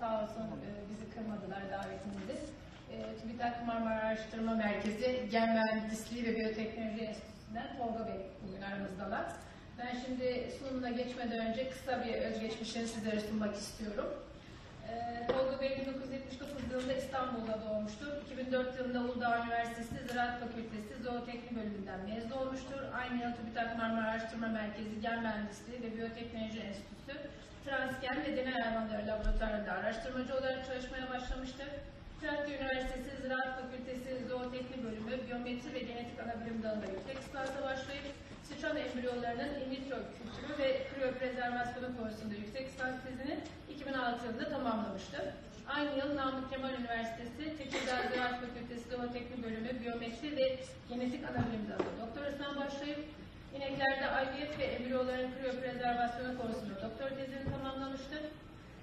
sağ olsun e, bizi kırmadılar davetimizi. E, TÜBİTAK Marmara Araştırma Merkezi Gen Mühendisliği ve Biyoteknoloji Enstitüsü'nden Tolga Bey bugün aramızdalar. Ben şimdi sunumuna geçmeden önce kısa bir özgeçmişini sizlere sunmak istiyorum. E, Tolga Bey 1979 yılında İstanbul'da doğmuştur. 2004 yılında Uludağ Üniversitesi Ziraat Fakültesi Zooteknik bölümünden mezun olmuştur. Aynı yıl TÜBİTAK Marmara Araştırma Merkezi Gen Mühendisliği ve Biyoteknoloji Enstitüsü Transgen ve Deney Hayvanları Laboratuvarı'nda araştırmacı olarak çalışmaya başlamıştır. Trakya Üniversitesi Ziraat Fakültesi Zooteknik Bölümü Biyometri ve Genetik Anabilim Dalı'nda yüksek lisansa başlayıp sıçan embriyolarının in vitro kültürü ve kriyoprezervasyonu konusunda yüksek lisans tezini 2006 yılında tamamlamıştır. Aynı yıl Namık Kemal Üniversitesi Tekirdağ Ziraat Fakültesi Zooteknik Bölümü Biyometri ve Genetik Anabilim Dalı doktorasından başlayıp ineklerde IVF ve embriyoların kriyoprezervasyonu konusunda doktor tezini tamamlamıştır.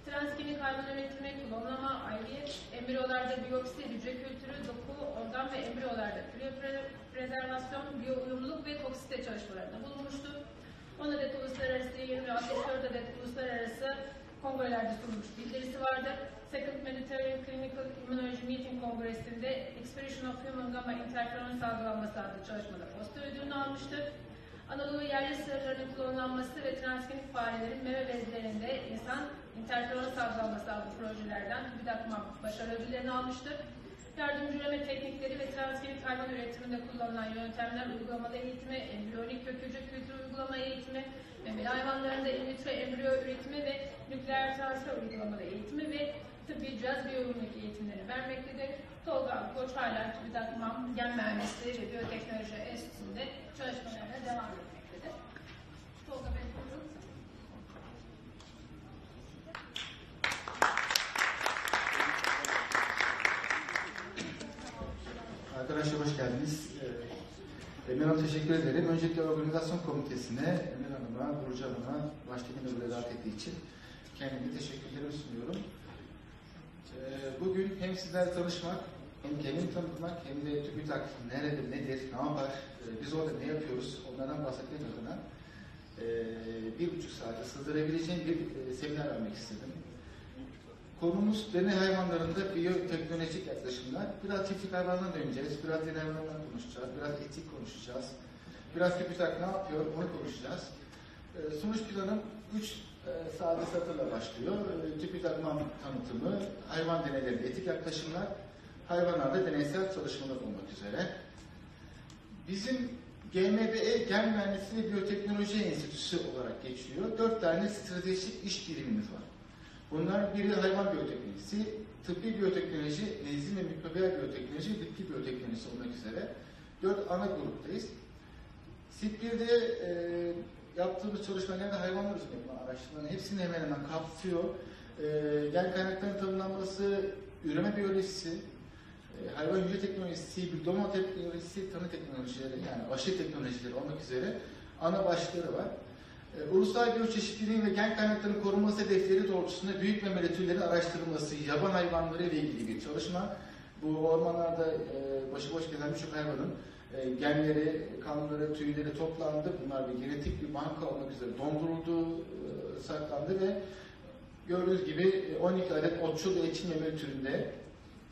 Transgenik hayvan üretimi, klonlama, IVF, embriyolarda biyopsi, hücre kültürü, doku, organ ve embriyolarda kriyoprezervasyon, biyouyumluluk ve toksite çalışmalarında bulunmuştur. 10 adet uluslararası, 20 64 adet uluslararası kongrelerde sunulmuş bildirisi vardır. Second Mediterranean Clinical Immunology Meeting Kongresi'nde Expression of Human Gamma Interferon salgılanması adlı çalışmada poster ödülünü almıştır. Anadolu yerli sığırlarının klonlanması ve transgenik farelerin meme bezlerinde insan interferon salgılanması adlı projelerden TÜBİTAK MAP başarı ödüllerini almıştır. Yardımcı üreme teknikleri ve transgenik hayvan üretiminde kullanılan yöntemler uygulamalı eğitimi, embriyonik kök hücre kültürü uygulama eğitimi, memeli hayvanlarında in vitro embriyo üretimi ve nükleer transfer uygulamalı eğitimi ve tıbbi cihaz biyoyonik eğitimleri vermektedir. Tolga Koç hala TÜBİTAK Gen Mühendisliği ve Biyoteknoloji Enstitüsü'nde çalışmalarına devam etmektedir. Tolga Bey buyurun. Arkadaşlar hoş geldiniz. Ee, Emir Hanım teşekkür ederim. Öncelikle organizasyon komitesine, Emir Hanım'a, Burcu Hanım'a baştakini de buraya davet ettiği için kendime teşekkürlerimi sunuyorum. Ee, Bugün hem sizlerle tanışmak, hem kendimi tanıtmak, hem de TÜBİTAK neredir, nedir, ne yapar, e, biz orada ne yapıyoruz, onlardan bahsetmek adına e, bir buçuk saate sığdırabileceğim bir e, seminer vermek istedim. Konumuz deney hayvanlarında biyoteknolojik yaklaşımlar. Biraz çiftlik hayvanlarına döneceğiz, biraz deney hayvanlarına konuşacağız, biraz etik konuşacağız. Biraz TÜBİTAK ne yapıyor onu konuşacağız. Ee, sonuç planım 3 sade satırla başlıyor. Ee, TÜBİTAK mam tanıtımı, hayvan deneylerinde etik yaklaşımlar, hayvanlarda deneysel çalışmalar olmak üzere. Bizim GMBE Gen Mühendisliği ve Biyoteknoloji Enstitüsü olarak geçiyor. Dört tane stratejik iş birimimiz var. Bunlar biri hayvan biyoteknolojisi, tıbbi biyoteknoloji, enzim ve mikrobiyal biyoteknoloji bitki biyoteknolojisi olmak üzere dört ana gruptayız. SİP1'de e, yaptığımız çalışmalarda hayvanlar üzerine araştırmaların hepsini hemen hemen kapsıyor. E, gen kaynaklarının tanımlanması, üreme biyolojisi, e, hayvan hücre teknolojisi, bildomo teknolojisi, tanı teknolojileri yani aşı teknolojileri olmak üzere ana başlıkları var. E, Ulusal biyoçeşitliliğin ve gen kaynaklarının korunması hedefleri doğrultusunda büyük memeli türlerin araştırılması, yaban hayvanları ile ilgili bir çalışma. Bu ormanlarda e, başıboş gezen birçok hayvanın e, genleri, kanları, tüyleri toplandı. Bunlar bir genetik bir banka olmak üzere donduruldu, e, saklandı ve gördüğünüz gibi e, 12 adet otçul ve etçil memeli türünde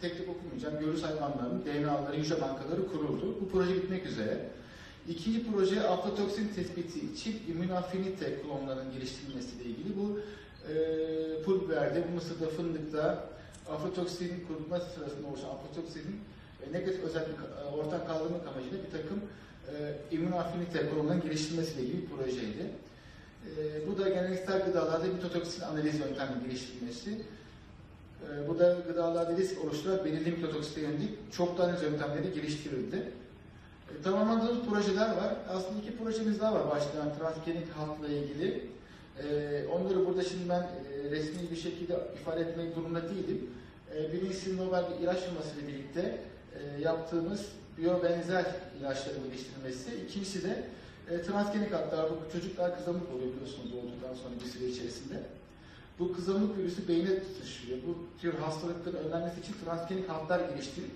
tek tek okumayacağım. Görüş hayvanlarının DNA'ları, hücre bankaları kuruldu. Bu proje bitmek üzere. İkinci proje aflatoksin tespiti çift immünofinite klonlarının geliştirilmesiyle ilgili. Bu e, pul biberde, bu mısırda, fındıkta aflatoksin kurutma sırasında oluşan aflatoksinin e, negatif özellik e, ortak kaldırmak amacıyla bir takım e, immünofinite klonlarının geliştirilmesiyle ilgili bir projeydi. E, bu da geleneksel gıdalarda mitotoksin analiz yönteminin geliştirilmesi. E, bu da gıdalarda risk oluşturarak belirli mitotoksite yönelik çok tane yöntemleri geliştirildi. E, tamamladığımız projeler var. Aslında iki projemiz daha var başlayan transgenik halkla ilgili. E, onları burada şimdi ben e, resmi bir şekilde ifade etmek durumunda değilim. E, birincisi Nobel ilaç firması ile birlikte e, yaptığımız biyobenzer ilaçların geliştirilmesi. İkincisi de e, transgenik hatlar, bu çocuklar kızamık oluyor biliyorsunuz doğduktan sonra bir süre içerisinde. Bu kızamık virüsü beyne taşıyor. Bu tür hastalıkların önlenmesi için transgenik hatlar geliştirip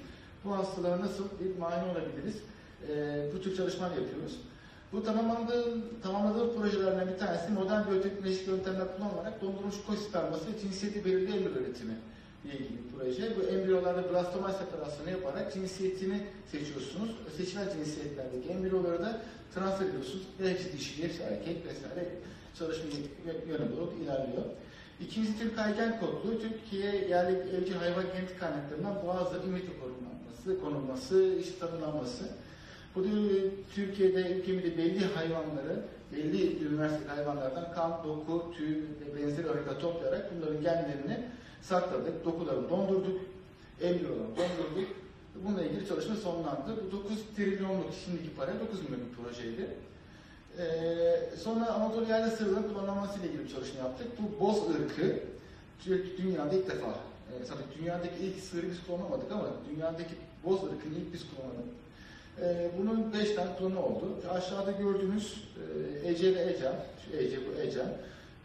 bu hastalara nasıl bir mani olabiliriz? E, bu tür çalışmalar yapıyoruz. Bu tamamlandığı, tamamladığı projelerden bir tanesi modern biyoteknolojik yöntemler kullanılarak dondurulmuş koç sperması ve cinsiyeti belirli embriyo üretimi ilgili proje. Bu embriyolarda blastoma separasyonu yaparak cinsiyetini seçiyorsunuz. Seçilen cinsiyetlerdeki embriyoları da transfer ediyorsunuz. Hepsi dişi, hepsi erkek vesaire çalışma yönü doğru ilerliyor. İkincisi Türk Aygen kodlu, Türkiye yerli evcil hayvan genetik kaynaklarından bazı limiti korunması, konulması, işte tanımlanması. Bu da Türkiye'de, ülkemizde belli hayvanları, belli üniversite hayvanlardan kan, doku, tüy ve benzeri örnekler toplayarak bunların genlerini sakladık, dokularını dondurduk, embriyolarını dondurduk. Bununla ilgili çalışma sonlandı. Bu 9 trilyonluk şimdiki para 9 milyonluk projeydi. Ee, sonra Anadolu yerli sığırların kullanılması ile ilgili bir çalışma yaptık. Bu boz ırkı dünyada ilk defa, e, zaten dünyadaki ilk sığırı biz kullanamadık ama dünyadaki boz ırkını ilk biz kullanamadık. Ee, bunun 5 tane klonu oldu. Aşağıda gördüğünüz e, Ece ve Ecem, şu Ece bu Ecem.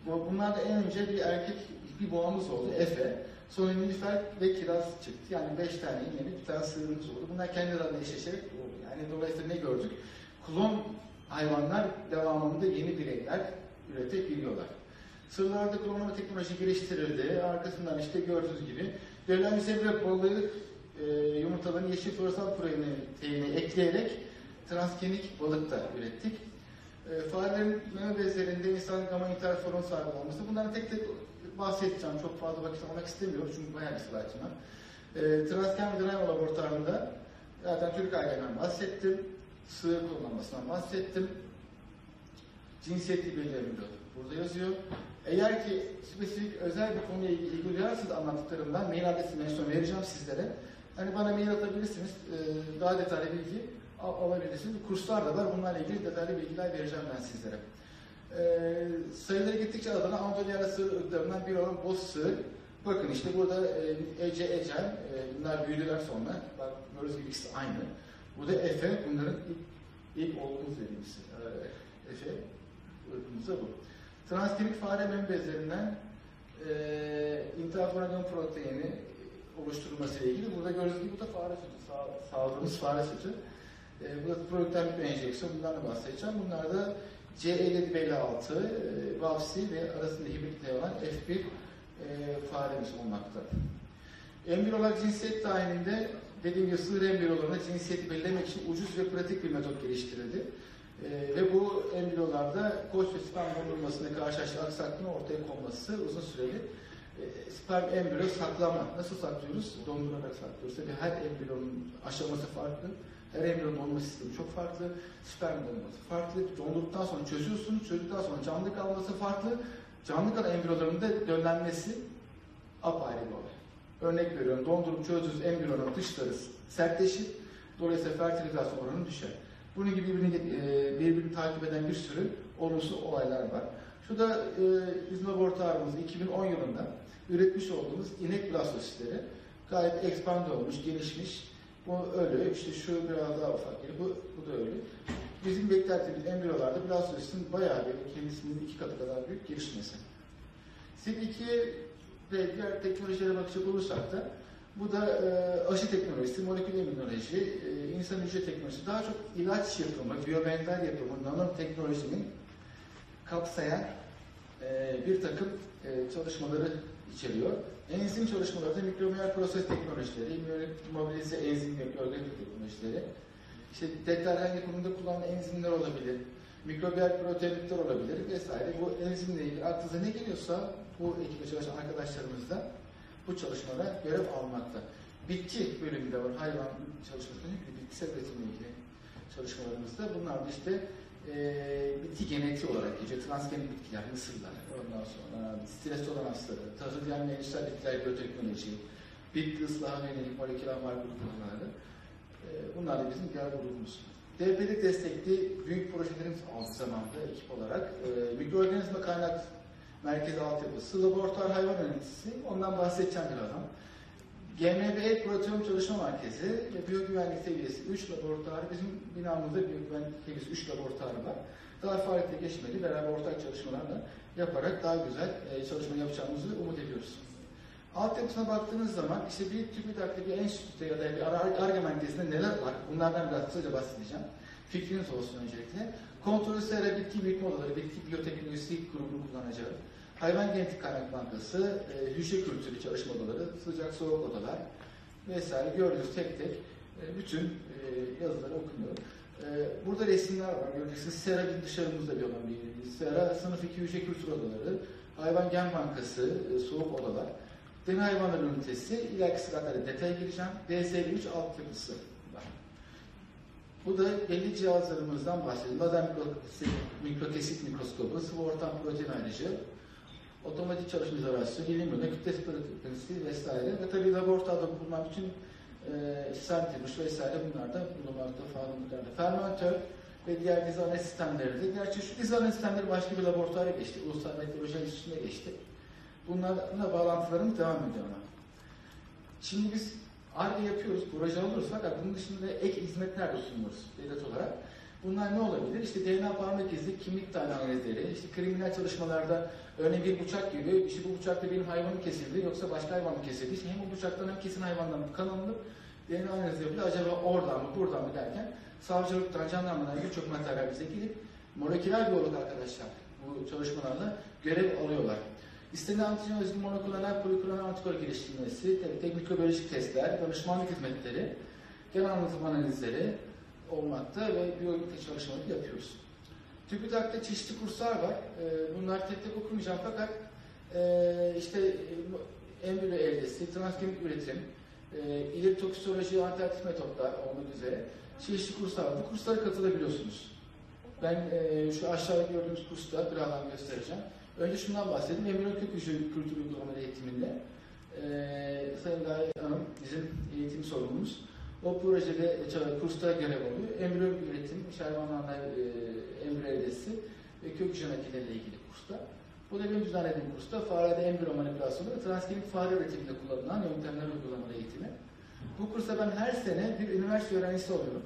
Bu, bunlar da en önce bir erkek bir boğamız oldu, Efe. Sonra Nilüfer ve Kiraz çıktı. Yani 5 tane yine bir tane sığırımız oldu. Bunlar kendi aralarında eşleşerek oldu. Yani dolayısıyla ne gördük? Klon hayvanlar devamında yeni bireyler üretebiliyorlar. Sığırlarda klonlama teknoloji geliştirildi. Arkasından işte gördüğünüz gibi verilen bir balığı e, yumurtaların yeşil floresan proteini ekleyerek transgenik balık da ürettik. E, farelerin meme bezlerinde insan gama interferon sahibi olması. Bunların tek tek bahsedeceğim. Çok fazla vakit almak istemiyorum çünkü bayağı bir slaytım var. E, Transgen Vidrano laboratuvarında zaten Türk aileden bahsettim. Sığır kullanmasından bahsettim. Cinsiyetli belirlemiyor. Burada yazıyor. Eğer ki spesifik özel bir konuya ilgili duyarsanız anlattıklarımdan mail adresi mention vereceğim sizlere. Hani bana mail atabilirsiniz. Ee, daha detaylı bilgi al- alabilirsiniz. Kurslar da var. Bunlarla ilgili detaylı bilgiler vereceğim ben sizlere. Ee, sayıları gittikçe adına Anadolu sığır ırklarından biri olan boz. Bakın işte burada e, Ece, Ecem, e, bunlar büyüdüler sonra. Bak gördüğünüz gibi ikisi aynı. Bu da Efe, bunların ilk, ilk olgunuz dediğimiz e, Efe. Irkımız da bu. Transgenik fare meme bezlerinden e, interferon proteini oluşturulması ile ilgili. Burada gördüğünüz gibi bu da fare sütü, sağ, sağladığımız fare sütü. E, bu da protein bir enjeksiyon, bundan da bahsedeceğim. Bunlar da C5756, e, Vafsi ve arasında hibritli olan F1 e, faremiz olmakta. Embriyolar cinsiyet dahilinde dediğim gibi sığır embriyolarına cinsiyeti belirlemek için ucuz ve pratik bir metot geliştirildi. Ee, ve bu embriyolarda koç ve sperm dondurmasında karşılaştığı aksaklığın ortaya konması uzun süreli. Ee, sperm embriyo saklama. Nasıl saklıyoruz? Dondurarak saklıyoruz. Tabii her embriyonun aşaması farklı. Her embriyonun donma sistemi çok farklı. Sperm donması farklı. Dondurduktan sonra çözüyorsunuz. Çözdükten sonra canlı kalması farklı. Canlı kalan embriyoların da döllenmesi apayrı bir olay. Örnek veriyorum, dondurup çözdüğünüz embriyonun dışları sertleşir. Dolayısıyla fertilizasyon oranı düşer. Bunun gibi birbirini, e, birbirini takip eden bir sürü olumsuz olaylar var. Şu da e, bizim laboratuvarımızda 2010 yılında üretmiş olduğumuz inek blastositleri gayet expand olmuş, gelişmiş. Bu ölü, işte şu biraz daha ufak geliyor, bu, bu da ölü. Bizim beklettiğimiz embriyolarda blastositin bayağı bir kendisinin iki katı kadar büyük gelişmesi. SIP2 ve diğer teknolojilere bakacak olursak da bu da e, aşı teknolojisi, molekül immünoloji, e, insan hücre teknolojisi, daha çok ilaç yapımı, biyobenzer yapımı, nanoteknolojinin kapsayan e, bir takım e, çalışmaları içeriyor. Enzim çalışmaları da mikrobiyal proses teknolojileri, mobilize enzim organik teknolojileri, işte deterjan yapımında kullanılan enzimler olabilir, mikrobiyal proteinler olabilir vesaire. Bu enzimle ilgili aklınıza ne geliyorsa bu ekibe çalışan arkadaşlarımız da bu çalışmada görev almakta. Bitki bölümünde var, hayvan çalışmasıyla ilgili, bitkisel üretimle ilgili çalışmalarımızda. Bunlar da işte e, bitki genetiği olarak geçiyor. Transgenik bitkiler, mısırlar, ondan sonra stres toleransları, tahıl ve endüstriyel bitkiler biyoteknoloji, bitki ıslahı ve yönelik moleküler marka uygulamaları. E, bunlar da bizim diğer grubumuz. DPD destekli büyük projelerimiz aynı zamanda ekip olarak e, mikroorganizma kaynak merkezi altyapısı, laboratuvar hayvan yöneticisi, ondan bahsedeceğim birazdan. GMB Proteom Çalışma Merkezi ve Biyogüvenlik Seviyesi 3 laboratuvarı, bizim binamızda Biyogüvenlik Seviyesi 3 laboratuvarı var. Daha faaliyete geçmeli, beraber ortak çalışmalarla yaparak daha güzel e, çalışma yapacağımızı umut ediyoruz. Altyapısına baktığınız zaman işte bir TÜBİTAK'ta bir enstitüde ya da bir ARGE merkezinde neler var? Bunlardan biraz kısaca bahsedeceğim. Fikriniz olsun öncelikle. Kontrolü sera bitki büyütme odaları, bitki biyoteknolojisi grubunu kullanacağı, hayvan genetik kaynak bankası, e, hücre kültürü çalışma odaları, sıcak soğuk odalar vesaire gördüğünüz tek tek e, bütün e, yazıları okunuyor. E, burada resimler var. Göreceksiniz sera dışarımızda bir olan bir sera, sınıf 2 hücre kültür odaları, hayvan gen bankası, e, soğuk odalar, deney hayvanlar ünitesi, ileriki sıralarda detaya gireceğim. DS3 altyapısı var. Bu da belli cihazlarımızdan bahsedelim. Lazer mikrokesit mikroskobu, sıvı ortam protein ayrıcı, otomatik çalışma izolasyonu, ilim yolu, kütle spiritualisi vesaire ve tabii laboratuvarda bulunan bütün e, santrifüj vesaire bunlar da bulunmakta falanlıklarda. Fermentör ve diğer dizane sistemleri de. Gerçi şu dizane sistemleri başka bir laboratuvara geçti. Ulusal Meteoroloji Enstitüsü'ne geçti. Bunlarla bağlantılarımız devam ediyor ama. Şimdi biz ARGE yapıyoruz, proje fakat bunun dışında ek hizmetler de sunuyoruz devlet olarak. Bunlar ne olabilir? İşte DNA parmak izi, kimlik analizleri, işte kriminal çalışmalarda örneğin bir bıçak gibi, işte bu bıçakta benim hayvanım kesildi yoksa başka hayvan mı kesildi? Hem bu bıçaktan hem kesin hayvandan mı kan alınıp DNA analizi yapılıyor. Acaba oradan mı buradan mı derken savcılıktan, jandarmadan birçok materyal bize gelip moleküler biyolog arkadaşlar bu çalışmalarla görev alıyorlar. İstenen antijen özgü monoklonal poliklonal antikor geliştirilmesi, tek, tek mikrobiyolojik testler, danışmanlık hizmetleri, genel anlatım analizleri olmakta ve biyolojik çalışmaları yapıyoruz. TÜBİTAK'ta çeşitli kurslar var. Ee, Bunlar tek tek okumayacağım fakat e, işte e, embriyo eldesi, transgenik üretim, e, ileri toksikoloji, alternatif metotlar olmak üzere çeşitli kurslar var. Bu kurslara katılabiliyorsunuz. Ben e, şu aşağıda gördüğünüz kursta birazdan göstereceğim. Önce şundan bahsedeyim. Embriyo kök hücre kültür uygulamaları eğitiminde e, Sayın Gaye Hanım bizim eğitim sorumlumuz. O projede e, kursta görev alıyor. Embriyo üretim, hayvanlarla e, embriyo eldesi ve kök hücre makineleriyle ilgili kursta. Bu da benim düzenlediğim kursta farede embriyo manipülasyonu ve transgenik fare üretiminde kullanılan yöntemler uygulamaları eğitimi. Bu kursa ben her sene bir üniversite öğrencisi oluyorum.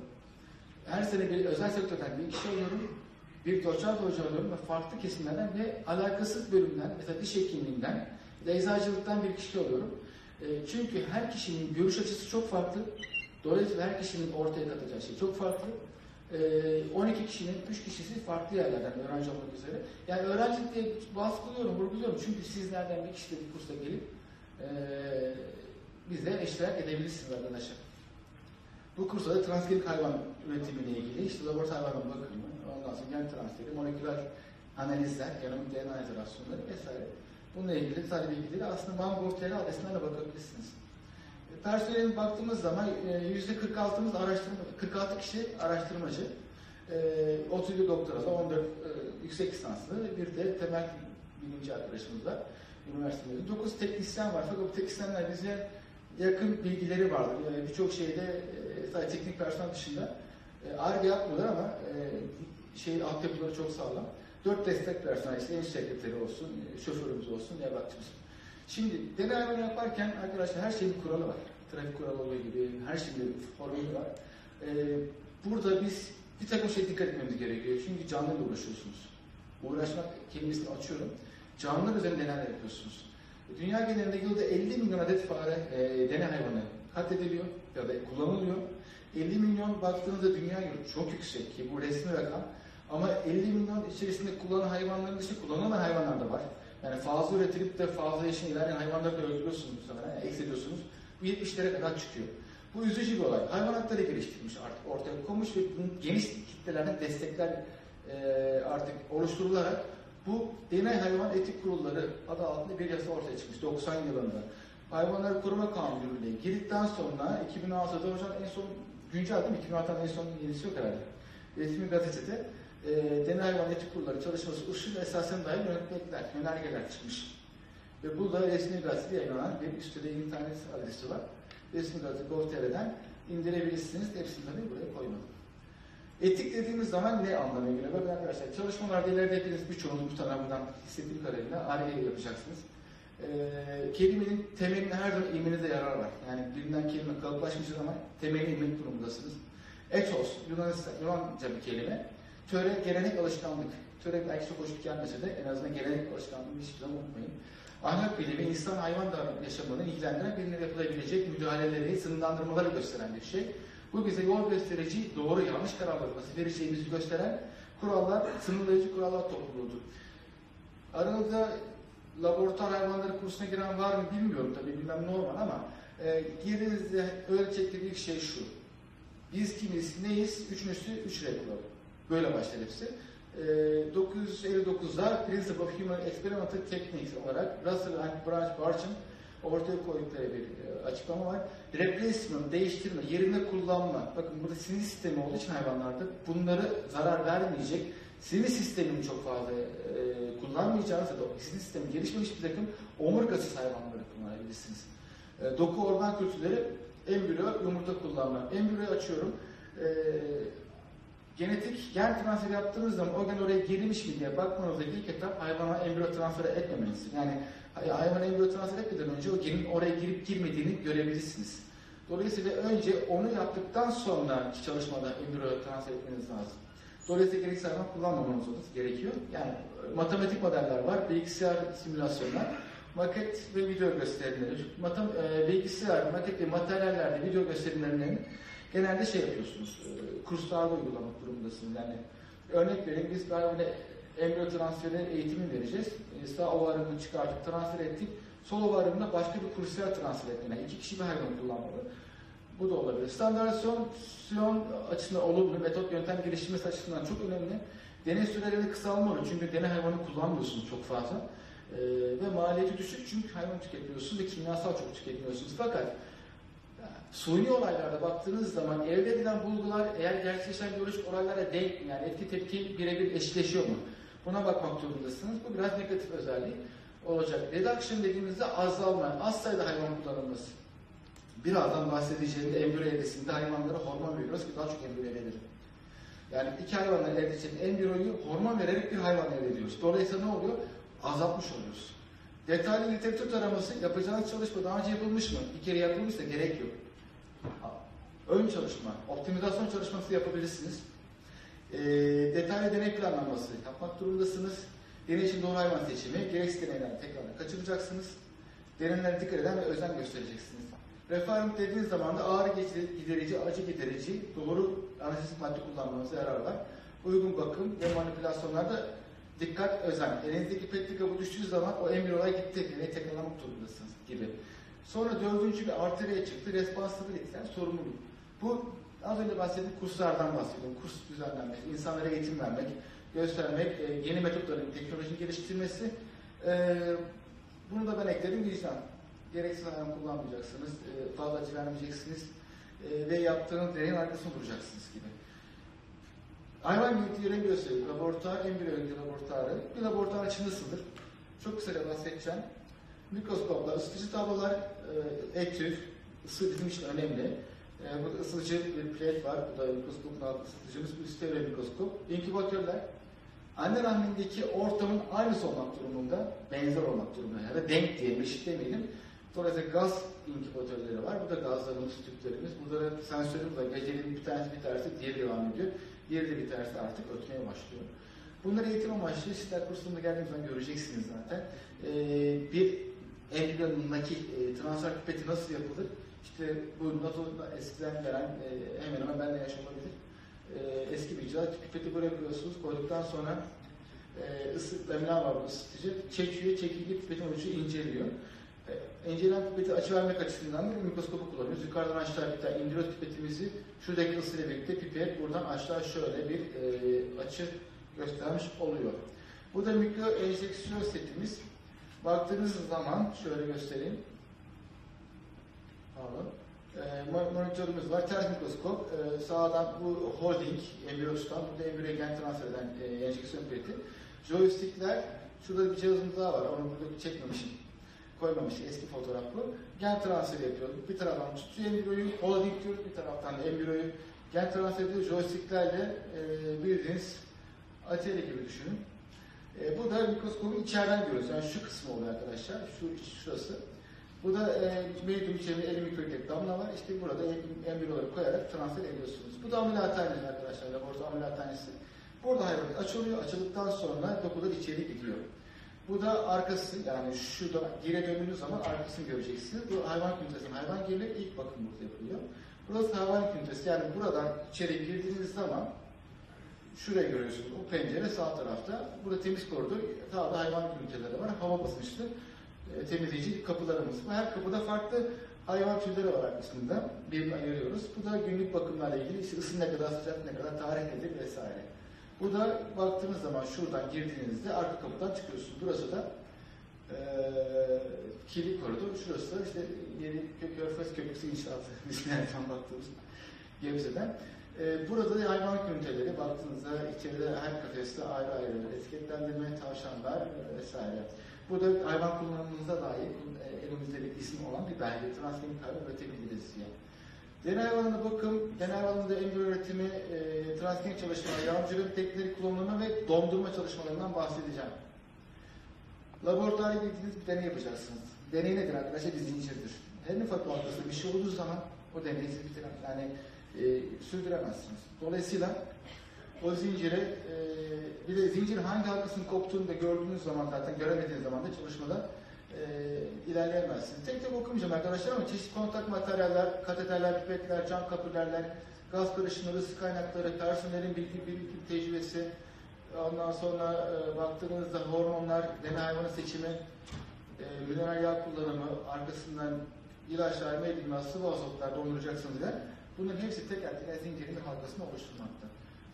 Her sene bir özel sektörden bir kişi alıyorum. Bir doçent hoca alıyorum ve farklı kesimlerden ve alakasız bölümden, mesela diş hekimliğinden, eczacılıktan bir kişi alıyorum. E, çünkü her kişinin görüş açısı çok farklı. Dolayısıyla her kişinin ortaya katacağı şey çok farklı. E, 12 kişinin 3 kişisi farklı yerlerden öğrenci olmak üzere. Yani öğrencilik diye baskılıyorum, vurguluyorum. Çünkü sizlerden bir kişi de bir kursa gelip e, bize eşlik edebilirsiniz arkadaşlar. Bu kursa da transgenik hayvan üretimiyle ilgili işte laboratuvar hayvan bakımı, ondan sonra gen transferi, moleküler analizler, genomik DNA izolasyonları vesaire. Bununla ilgili detaylı bilgileri aslında Bangkok.tr adresinden de bakabilirsiniz. Personelin baktığımız zaman e, yüzde 46'mız araştırma, 46 kişi araştırmacı, e, 37 doktoralı, 14 e, yüksek lisanslı, bir de temel bilimci arkadaşımız var üniversitemizde. 9 teknisyen var fakat bu teknisyenler bize yakın bilgileri vardır. Yani birçok şeyde e, sadece teknik personel dışında ARGE yapmıyorlar ama e, şey altyapıları çok sağlam. Dört destek personel, işte enstitü sekreteri olsun, şoförümüz olsun, nevratçımız. Şimdi deney hayvanı yaparken arkadaşlar her şeyin bir kuralı var. Trafik kuralı olduğu gibi her şeyin bir formülü var. E, burada biz bir takım şey dikkat etmemiz gerekiyor. Çünkü canlı ile uğraşıyorsunuz. Uğraşmak kelimesini açıyorum. Canlılar üzerinde neler yapıyorsunuz? Dünya genelinde yılda 50 milyon adet fare e, deney hayvanı katlediliyor ya da kullanılıyor. 50 milyon baktığınızda dünya yılı çok yüksek ki bu resmi rakam. Ama 50 milyon içerisinde kullanılan hayvanların dışında kullanılan hayvanlar da var. Yani fazla üretilip de fazla yaşın ilerleyen hayvanları da öldürüyorsunuz muhtemelen, yani eksediyorsunuz. Bu 70'lere kadar çıkıyor. Bu üzücü bir olay. Hayvan hakları geliştirilmiş artık ortaya konmuş ve bunun geniş kitlelerden destekler e, artık oluşturularak bu deney hayvan etik kurulları adı altında bir yasa ortaya çıkmış 90 yılında. Hayvanları Koruma Kanunu yürürlüğe girdikten sonra 2006'da hocam en son güncel değil mi? 2006'dan en son yenisi yok herhalde. Resmi gazetede e, deney hayvan etik kurulları çalışması usul ve esasen dair yönetmelikler, yönergeler çıkmış. Ve bu da resmi gazetede yayınlanan bir üstte internet adresi var. Resmi gazete Gov.tr'den indirebilirsiniz. Hepsini tabii buraya koymadım. Etik dediğimiz zaman ne anlamına geliyor? Bakın arkadaşlar çalışmalarda ileride hepiniz birçoğunuz muhtemelen buradan hissettiğim kadarıyla ARGE yapacaksınız. Ee, kelimenin temelinde her zaman ilmenize yarar var. Yani birinden kelime kalıplaşmış ama temelini ilmek durumundasınız. Yunanistan, Yunanca bir kelime. Töre, gelenek, alışkanlık. Töre belki çok hoş gelmese de en azından gelenek alışkanlığını hiçbir zaman unutmayın. Ahlak bilimi, insan hayvan yaşamını ilgilendiren birine yapılabilecek müdahaleleri, sınırlandırmaları gösteren bir şey. Bu bize yol gösterici, doğru yanlış kararları nasıl vereceğimizi gösteren kurallar, sınırlayıcı kurallar topluluğudur. Aranızda laboratuvar hayvanları kursuna giren var mı bilmiyorum tabii bilmem normal ama e, girdiğinizde öğretecekleri ilk şey şu. Biz kimiz, neyiz? Üçüncüsü üç renk kuralı. Böyle başlar hepsi. E, 959'da Principle of Human Experimental Techniques olarak Russell and Branch Barch'ın ortaya koydukları bir e, açıklama var. Replacement, değiştirme, yerine kullanma. Bakın burada sinir sistemi olduğu için hayvanlarda bunları zarar vermeyecek sinir sistemini çok fazla e, kullanmayacağınız ya da sinir sistemi gelişmemiş bir takım omurgasız hayvanları kullanabilirsiniz. E, doku organ kültürleri embriyo, yumurta kullanma. Embriyoyu açıyorum. E, genetik gen transferi yaptığınız zaman o gen oraya girmiş mi diye bakmanızdaki ilk etap hayvana embriyo transferi etmemeniz. Yani hay- hayvana embriyo transfer etmeden önce o genin oraya girip girmediğini görebilirsiniz. Dolayısıyla önce onu yaptıktan sonra çalışmada embriyo transfer etmeniz lazım. Dolayısıyla gereksiz hayvan kullanmamanız gerekiyor. Yani e, matematik modeller var, bilgisayar simülasyonlar, maket ve video gösterimleri. Matem, e, bilgisayar, maket ve materyallerde video gösterimlerini genelde şey yapıyorsunuz, e, kurslarda uygulamak durumundasınız. Yani örnek vereyim, biz hayvana embriyo transferi eğitimi vereceğiz. E, sağ ovarını çıkartıp transfer ettik. Sol ovarını başka bir kursiyer transfer ettik. Yani iki kişi bir hayvan kullanmalı. Bu da olabilir. Standartizasyon açısından olumlu, metot yöntem geliştirmesi açısından çok önemli. Deney süreleri kısalmalı çünkü deney hayvanı kullanmıyorsunuz çok fazla. Ee, ve maliyeti düşük çünkü hayvan tüketmiyorsunuz ve kimyasal çok tüketmiyorsunuz. Fakat suni olaylarda baktığınız zaman elde edilen bulgular eğer gerçekleşen biyolojik olaylara denk mi? Yani etki tepki birebir eşleşiyor mu? Buna bakmak zorundasınız. Bu biraz negatif özelliği olacak. Reduction dediğimizde azalma, az sayıda hayvan kullanılması. Birazdan bahsedeceğim embriyo evresinde hayvanlara hormon veriyoruz ki daha çok embriyo elde. Yani iki hayvandan elde edeceğim embriyoyu hormon vererek bir hayvan elde ediyoruz. Dolayısıyla ne oluyor? Azaltmış oluyoruz. Detaylı literatür taraması yapacağınız çalışma daha önce yapılmış mı? Bir kere yapılmışsa gerek yok. Ön çalışma, optimizasyon çalışması yapabilirsiniz. E, detaylı deney planlaması yapmak durumundasınız. Deney için doğru hayvan seçimi, gereksiz deneylerden tekrar kaçıracaksınız. Deneylerine dikkat eden ve özen göstereceksiniz. Referent dediğiniz zaman da ağrı giderici, acı giderici, doğru anestezik madde kullanmanıza yarar var. Uygun bakım ve manipülasyonlarda dikkat, özen. Elinizdeki petli kabı düştüğü zaman o embriyolar gitti, yine tekrarlamak durumundasınız gibi. Sonra dördüncü bir arteriye çıktı, responsibility, yani sorumluluk. Bu az önce bahsettiğim kurslardan bahsediyorum. Kurs düzenlenmek, insanlara eğitim vermek, göstermek, e, yeni metotların, teknolojinin geliştirmesi. E, bunu da ben ekledim vicdan. Gereksiz hayvan kullanmayacaksınız, e, fazla acı vermeyeceksiniz ve yaptığınız deneyin arkasında duracaksınız gibi. Hayvan genetikleri gösteriyor. Laboratuvar, embriyo laboratuvarı. Bir laboratuvar nasıldır? Çok kısaca bahsedeceğim. Mikroskoplar, ısıtıcı tablolar, e, etüv, ısı bizim için önemli. E, burada ısıtıcı bir plate var. Bu da mikroskopun altı ısıtıcımız. Bu stereo mikroskop. İnkübatörler. Anne rahmindeki ortamın aynısı olmak durumunda, benzer olmak durumunda. Ya da denk diyelim, eşit demeyelim. Dolayısıyla gaz inkübatörleri var. Bu da gazlarımız, tüplerimiz. Burada da sensörümüz var. Geceliğin bir tanesi biterse diğeri devam ediyor. Diğeri de biterse artık ötmeye başlıyor. Bunları eğitim amaçlı sizler kursunda geldiğiniz zaman göreceksiniz zaten. Ee, bir embriyonun nakil, e, transfer pipeti nasıl yapılır? İşte bu NATO'da eskiden gelen e, hemen hemen bende yaş olabilir. E, eski bir icra. Pipeti böyle yapıyorsunuz. Koyduktan sonra e, ısı, laminar var bu ısıtıcı. Çekiyor, çekiliyor, pipetin ucu inceliyor. E, incelen pipeti açı vermek açısından da mikroskopu kullanıyoruz. Yukarıdan aşağı tane indiriyoruz pipetimizi. Şuradaki ısıyla birlikte pipet buradan aşağı şöyle bir e, açı göstermiş oluyor. Bu da mikro enjeksiyon setimiz. Baktığınız zaman şöyle göstereyim. Pardon. E, monitörümüz var. Ters mikroskop. E, sağdan bu holding, embriyo tutan, burada embriyo gen transfer eden e, enjeksiyon pipeti. Joystickler, şurada bir cihazımız daha var. Onu burada çekmemişim. Koymamışım. Eski fotoğraf bu. Gen transferi yapıyoruz. Bir taraftan tutuyor embriyoyu, holding diyoruz. Bir taraftan da embriyoyu gen transfer ediyor. Joysticklerle e, bildiğiniz atölye gibi düşünün. E, bu da mikroskopun içeriden görüyoruz. Yani şu kısmı oluyor arkadaşlar. Şu şurası. Bu da e, medium içeri 50 mikrolik damla var. İşte burada embriyoları koyarak transfer ediyorsunuz. Bu da ameliyathanesi arkadaşlar. Laboratuvar ameliyathanesi. Burada hayvan açılıyor. Açıldıktan sonra dokular içeri gidiyor. Bu da arkası yani şurada geri döndüğünüz zaman arkasını göreceksiniz. Bu hayvan ünitesinin hayvan gerileri ilk bakım burada yapılıyor. Burası hayvan ünitesi. Yani buradan içeri girdiğiniz zaman şuraya görüyorsunuz. O pencere sağ tarafta. Burada temiz koridor. Sağda hayvan üniteleri var. Hava basınçlı e, temizleyici kapılarımız var. Her kapıda farklı hayvan türleri var arkasında. Birini ayırıyoruz. Bu da günlük bakımlarla ilgili işte ısı ne kadar, sıcak ne kadar, tarih nedir vesaire. Bu da baktığınız zaman şuradan girdiğinizde arka kapıdan çıkıyorsunuz. Burası da eee kilit koridor. Şurası da işte yeni Kö- Körfez Köprüsü inşaatı. Biz nereden baktığımız Gebze'den. Eee burada da hayvan üniteleri baktığınızda içeride her kafeste ayrı ayrı etiketlendirme, tavşanlar e, vesaire. Bu da hayvan kullanımınıza dair e, elimizde bir isim olan bir belge. Hayvan üretebiliriz diye. Deney hayvanına bakım, deney hayvanında embriyo üretimi, e, transgenik çalışmalar, yavruculuk teknikleri kullanımı ve dondurma çalışmalarından bahsedeceğim. Laboratuvara gittiğiniz bir deney yapacaksınız. Deney nedir arkadaşlar? Bir zincirdir. En ufak ortasında bir şey olduğu zaman o deneyi siz bitirem, yani e, sürdüremezsiniz. Dolayısıyla o zincire e, bir de zincir hangi halkasının koptuğunu da gördüğünüz zaman zaten göremediğiniz zaman da çalışmada e, ilerleyemezsiniz. Tek tek okumayacağım arkadaşlar ama çeşitli kontak materyaller, kateterler, pipetler, cam kapülerler, gaz karışımları, ısı kaynakları, personelin bilgi, bilgi tecrübesi, ondan sonra e, baktığınızda hormonlar, deney hayvanı seçimi, e, mineral yağ kullanımı, arkasından ilaçlar, medimler, sıvı azotlar donduracaksınız diye. Bunların hepsi teker teker zincirin bir halkasını oluşturmakta.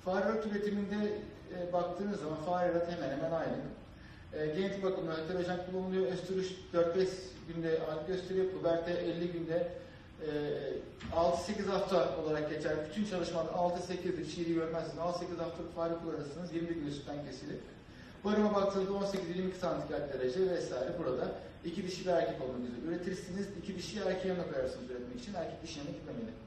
Fare üretiminde e, baktığınız zaman fare hemen hemen aynı. E, genetik bakımdan heterojen kullanılıyor. Östürüş 4-5 günde alt gösteriyor. Puberte 50 günde e, 6-8 hafta olarak geçer. Bütün çalışmalar 6-8'dir. Çiğri görmezsiniz. 6-8 haftalık fare kullanırsınız. 20 gün sütten kesilir. Barıma baktığınızda 18-22 santigrat derece vesaire burada. iki dişi bir erkek olmak üretirsiniz. iki dişi yanına koyarsınız üretmek için. Erkek dişi yanına gitmemeli.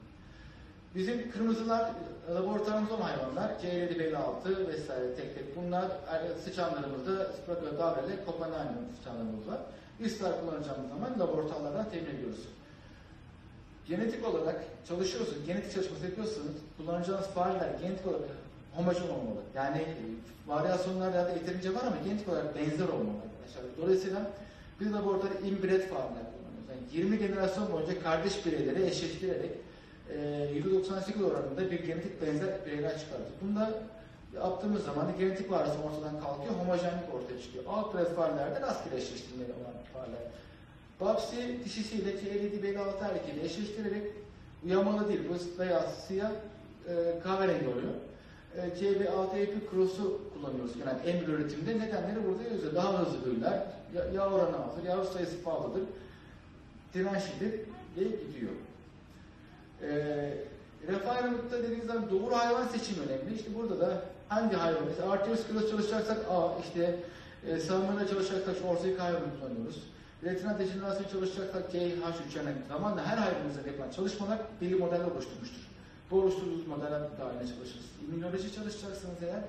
Bizim kırmızılar e, laboratuvarımız olan hayvanlar. C7, belli 6 vesaire tek tek. Bunlar e, sıçanlarımızda Sprague Gavrele, Copenhagen sıçanlarımız var. İstar kullanacağımız zaman laboratuvarlardan temin ediyoruz. Genetik olarak çalışıyorsunuz, genetik çalışması yapıyorsanız kullanacağınız fareler genetik olarak homojen olmalı. Yani e, varyasyonlar ya da yeterince var ama genetik olarak benzer olmalı arkadaşlar. Dolayısıyla biz laboratuvarda inbred fareler kullanıyoruz. Yani 20 jenerasyon boyunca kardeş bireyleri eşleştirerek e, %98 oranında bir genetik benzer bireyler çıkartıyor. Bunda yaptığımız zaman genetik varsın ortadan kalkıyor, homojenlik ortaya çıkıyor. Alt bred farelerde rastgele eşleştirmeli olan fareler. Babsi dişisiyle C7 belli altı erkeğiyle eşleştirerek uyamalı değil, bu beyaz, siyah, e, kahverengi oluyor. E, CB6 EP cross'u kullanıyoruz genelde embriyo üretiminde. Nedenleri burada yazıyor. Daha hızlı büyürler, ya- yağ oranı azdır, yavru sayısı fazladır, dirençlidir ve gidiyor. E, refah ayrılıkta dediğiniz zaman doğru hayvan seçimi önemli. İşte burada da hangi hayvan, mesela arterioskleroz çalışacaksak A, işte e, savunmada çalışacaksak şu hayvanı kullanıyoruz. Retina dejenerasyonu çalışacaksak C, H3 yani zamanla her hayvanımızda yapılan çalışmalar belli modeller oluşturmuştur. Bu oluşturduğunuz modeller dahilinde çalışırız. İmmünoloji çalışacaksanız eğer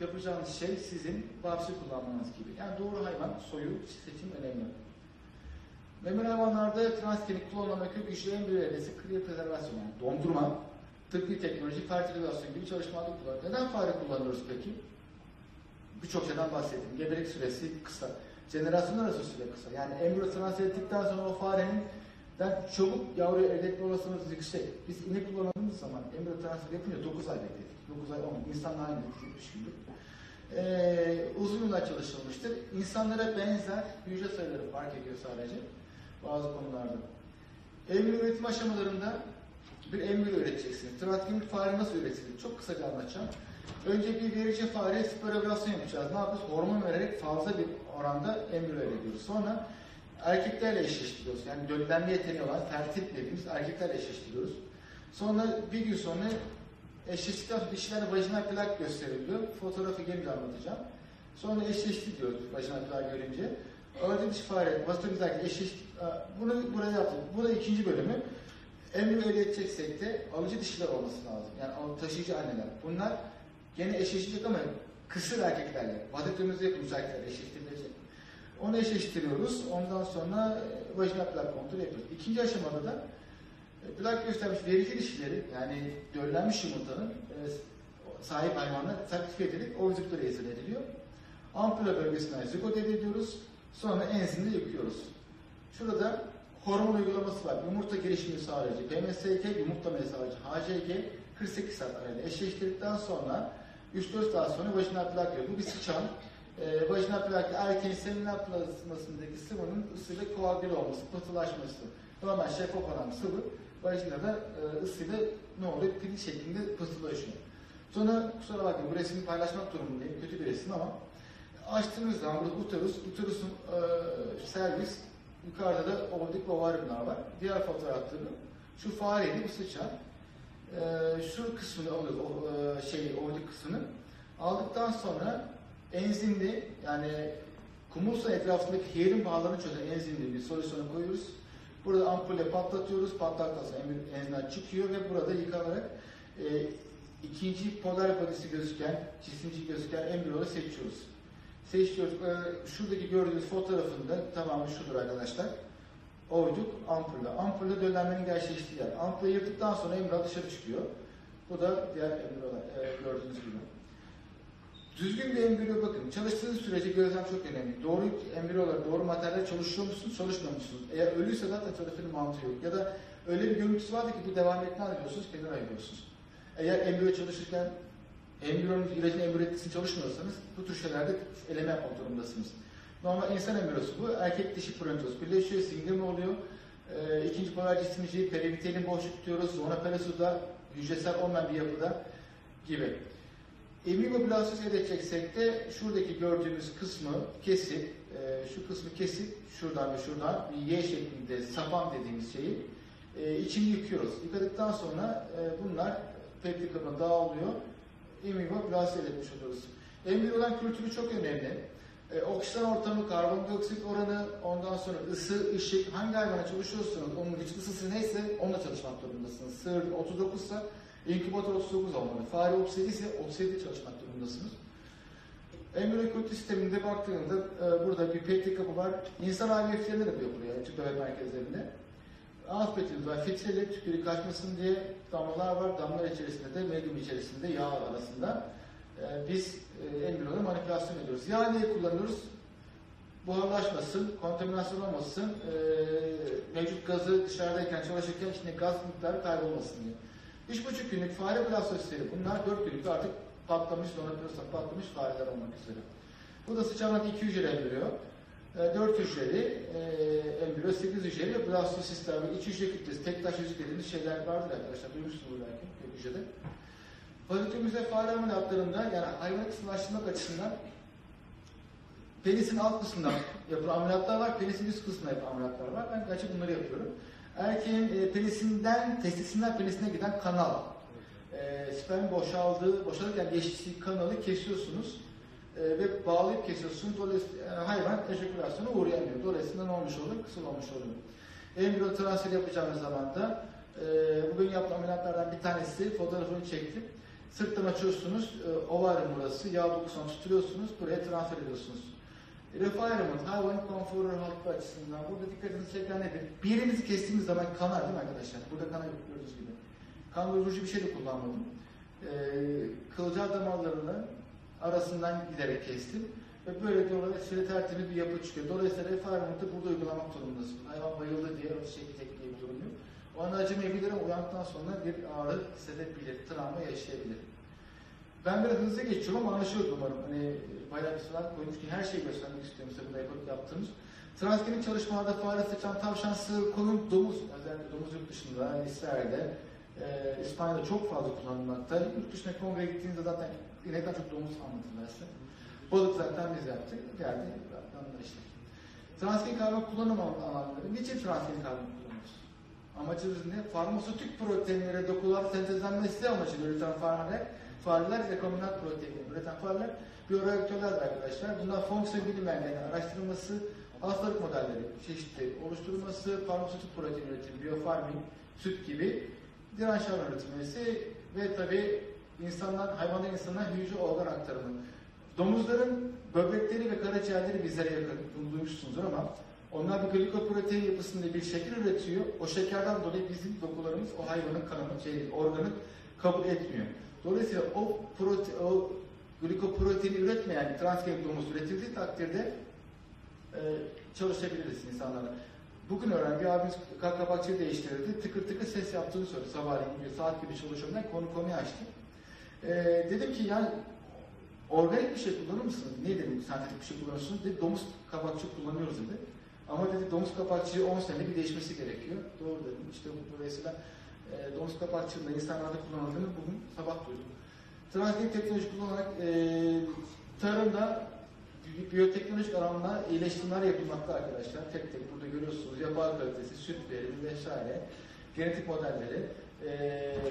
yapacağınız şey sizin babsi kullanmanız gibi. Yani doğru hayvan soyu seçim önemli. Memeli hayvanlarda transgenik klonlama kök güçlü embriyo evresi, kriyopreservasyon yani dondurma, tıbbi teknoloji, fertilizasyon gibi çalışmalarda kullanılıyor. Neden fare kullanıyoruz peki? Birçok şeyden bahsettim. Gebelik süresi kısa. Jenerasyon arası süre kısa. Yani embriyo transfer ettikten sonra o farenin den çabuk yavru elde etme olasılığımız yüksek. Biz inek kullandığımız zaman embriyo transfer yapınca 9 ay bekledik. 9 ay 10. İnsanlar aynı 70 gündür. Ee, uzun yıllar çalışılmıştır. İnsanlara benzer hücre sayıları fark ediyor sadece bazı konularda. Embriyo üretim aşamalarında bir embriyo üreteceksiniz. Transgenik fare nasıl üretilir? Çok kısaca anlatacağım. Önce bir verici fare spirovilasyon yapacağız. Ne yapıyoruz? Hormon vererek fazla bir oranda embriyo elde ediyoruz. Sonra erkeklerle eşleştiriyoruz. Yani döllenme yeteneği olan fertil dediğimiz erkeklerle eşleştiriyoruz. Sonra bir gün sonra eşleştikten sonra dişilerde vajinal plak gösteriliyor. Fotoğrafı gelince anlatacağım. Sonra eşleşti diyoruz vajinal plak görünce. Aracı dişi fare, vasitimizdeki eşleşti. Bunu buraya yaptık. Bu da ikinci bölümü. Embriyo elde edeceksek de alıcı dişiler olması lazım. Yani taşıyıcı anneler. Bunlar gene eşleşecek ama kısır erkeklerle. Yapılmış erkeklerle eşleştirilecek. Onu eşleştiriyoruz. Ondan sonra e, vajinal plak kontrolü yapıyoruz. İkinci aşamada da e, plak göstermiş verici dişileri yani döllenmiş yumurtanın e, sahip hayvanlar sertifiye edilip ovüzükleri izin ediliyor. Ampula bölgesinden zigot ediyoruz. Sonra enzimde yıkıyoruz. Şurada hormon uygulaması var. Yumurta gelişimini sağlayıcı, PMSG yumurtlamayı sağlayıcı, HCG 48 saat arayla eşleştirdikten sonra 3-4 saat sonra vajinal plak yapıyor. Bu bir sıçan. E, vajinal plak erkeğin seminal plazmasındaki sıvının ısıyla koagüle olması, pıhtılaşması. Normal şeffaf olan sıvı vajinada e, ısıyla ne oluyor? Pil şeklinde pıhtılaşıyor. Sonra kusura bakmayın bu resmi paylaşmak durumundayım. Kötü bir resim ama açtığınız zaman burada uterus, uterusun e, servis, yukarıda da ovadik ovaryumlar var. Diğer fotoğrafta da şu fareydi, bu sıçan. E, şu kısmını alıyoruz, o, e, şey, ovadik kısmını. Aldıktan sonra enzimli, yani kumulsa etrafındaki hiyelin bağlarını çözen enzimli bir solüsyona koyuyoruz. Burada ampulle patlatıyoruz, patlattıktan sonra enzimler çıkıyor ve burada yıkanarak e, ikinci polar badisi gözüken, cisimci gözüken embriyoları seçiyoruz. Seçiyoruz. Ee, şuradaki gördüğünüz fotoğrafında tamamı şudur arkadaşlar. Oyduk ampulle. Ampulle döllenmenin gerçekleştiği yer. Ampulü yırttıktan sonra embriyo dışarı çıkıyor. Bu da diğer embriyolar e, gördüğünüz gibi. Düzgün bir embriyo bakın. Çalıştığınız sürece gözlem çok önemli. Doğru embriyolar, doğru materyaller çalışıyor musunuz, çalışmıyor musunuz? Eğer ölüyse zaten çalışmanın mantığı yok. Ya da öyle bir görüntüsü vardı ki bu devam etmez diyorsunuz, kenara ayırıyorsunuz. Eğer embriyo çalışırken embriyonun ilacın embriyo etkisini çalışmıyorsanız bu tür şeylerde eleme yapmak durumundasınız. Normal insan embriyosu bu. Erkek dişi prontoz birleşiyor, sindirme oluyor. Ee, ikinci polar cisimci perivitelin boşluk diyoruz. Zona pelosuda hücresel olmayan bir yapıda gibi. Emiloblastose elde edeceksek de şuradaki gördüğümüz kısmı kesip, e, şu kısmı kesip şuradan ve şuradan bir Y şeklinde sapan dediğimiz şeyi e, içini yıkıyoruz. Yıkadıktan sonra e, bunlar peptik kabına dağılıyor. Elde etmiş oluyoruz. Embriyoların kültürü çok önemli. E, oksijen ortamı, karbondioksit oranı, ondan sonra ısı, ışık, hangi hayvana çalışıyorsanız onun iç ısısı neyse onunla çalışmak durumundasınız. Sığır 39 ise inkübatör 39 olmalı. Fare 37 ise 37 çalışmak durumundasınız. Embriyo kültür sisteminde baktığında e, burada bir peptik kapı var. İnsan IVF'lerinde de yapılıyor tüp merkezlerinde. Petimiz var. Filtreli tükürük kaçmasın diye damlalar var. Damlalar içerisinde de medyum içerisinde yağ arasında e, biz e, embriyoları manipülasyon ediyoruz. Yağ niye kullanıyoruz? Buharlaşmasın, kontaminasyon olmasın, e, mevcut gazı dışarıdayken çalışırken içinde gaz miktarı kaybolmasın diye. Üç buçuk günlük fare blastositleri bunlar dört günlük artık patlamış, donatıyorsa patlamış fareler olmak üzere. Bu da sıçramak iki hücre embriyo. E, dört hücreli, e, embriyo sekiz hücreli blastosistler ve iç hücre kütlesi, tek taş hücre dediğimiz şeyler vardır arkadaşlar. Duymuşsunuz belki kök hücrede. Pozitifimizde fare ameliyatlarında yani hayvanı kısımlaştırmak açısından penisin alt kısmında yapılan ameliyatlar var, penisin üst kısmında yapılan ameliyatlar var. Ben gerçi bunları yapıyorum. Erkeğin e, penisinden, testisinden penisine giden kanal. E, sperm boşaldığı, boşalırken geçtiği kanalı kesiyorsunuz e, ve bağlayıp kesiyorsunuz. Dolayısıyla e, hayvan ejekülasyona uğrayamıyor. Dolayısıyla ne olmuş olur? Kısılmamış oluyor. Embriyo transferi yapacağımız zaman da e, bugün yapılan ameliyatlardan bir tanesi fotoğrafını çektim. Sırttan açıyorsunuz, e, ovaryum burası, yağ dokusunu tutuyorsunuz, buraya transfer ediyorsunuz. Refinement, hayvan konforu rahatlığı açısından burada dikkatinizi çeken nedir? Bir yerimizi kestiğimiz zaman kanar değil mi arkadaşlar? Burada kanar gördüğünüz gibi. Kan doyurucu bir şey de kullanmadım. Ee, kılcal damarlarını arasından giderek kestim. Ve böyle dolayısıyla tertemiz bir yapı çıkıyor. Dolayısıyla refahrement'ı burada uygulamak durumundasın. Hayvan bayıldı diye öyle şekil tekniği bir. O an acımayabilir ama uyandıktan sonra bir ağrı hissedebilir, travma yaşayabilir. Ben biraz hızlı geçiyorum ama anlaşılır umarım. Hani bayağı bir sıra koymuş ki her şeyi göstermek istiyorum size burada yapıp yaptığımız. Transgenik çalışmalarda fare, sıçan, tavşan, sığır, koyun, domuz, özellikle domuz yurt dışında, yani İsrail'de, e, İspanya'da çok fazla kullanılmakta. Yurt dışına kongreye gittiğinizde zaten inekten çok domuz anlatırlar size. Balık zaten biz yaptık. Geldi, onlar işte. Transgenik hayvan kullanım alanları. Niçin transgenik hayvan kullanıyoruz? Amacımız ne? Farmasötik proteinlere dokular sentezlenmesi amacıyla üreten fareler fareler rekombinant proteini üreten fareler biyoreaktörlerdir arkadaşlar. Bunlar fonksiyon bilinmeyenlerin araştırılması, hastalık modelleri çeşitli oluşturulması, farmasötik protein üretimi, biofarming, süt gibi direnç hayvan üretilmesi ve tabi insanlar, hayvandan insana hücre organ aktarımı. Domuzların böbrekleri ve karaciğerleri bizlere yakın. Bunu duymuşsunuzdur ama onlar bir glikoprotein yapısında bir şeker üretiyor. O şekerden dolayı bizim dokularımız o hayvanın kanını, şey, organı kabul etmiyor. Dolayısıyla o, prote, o glikoproteini üretmeyen transgenik domuz üretildiği takdirde e, çalışabiliriz insanlarla. Bugün öğren bir abimiz kalk kapakçıyı değiştirdi. Tıkır tıkır ses yaptığını söyledi. Sabahleyin bir saat gibi çalışıyorum. Konu konuyu açtım. Ee, dedim ki yani organik bir şey kullanır mısınız? Ne dedim sentetik bir şey kullanırsınız? Dedi domuz kapakçı kullanıyoruz dedi. Ama dedi domuz kapakçıyı 10 senede bir değişmesi gerekiyor. Doğru dedim. İşte bu dolayısıyla e, domuz kapakçının da insanlarda kullanıldığını bugün sabah duydum. Transgenik teknoloji kullanarak e, tarımda biyoteknolojik alanla iyileştirmeler yapılmakta arkadaşlar. Tek tek burada görüyorsunuz. Yapar kalitesi, süt verimi vesaire, genetik modelleri, e,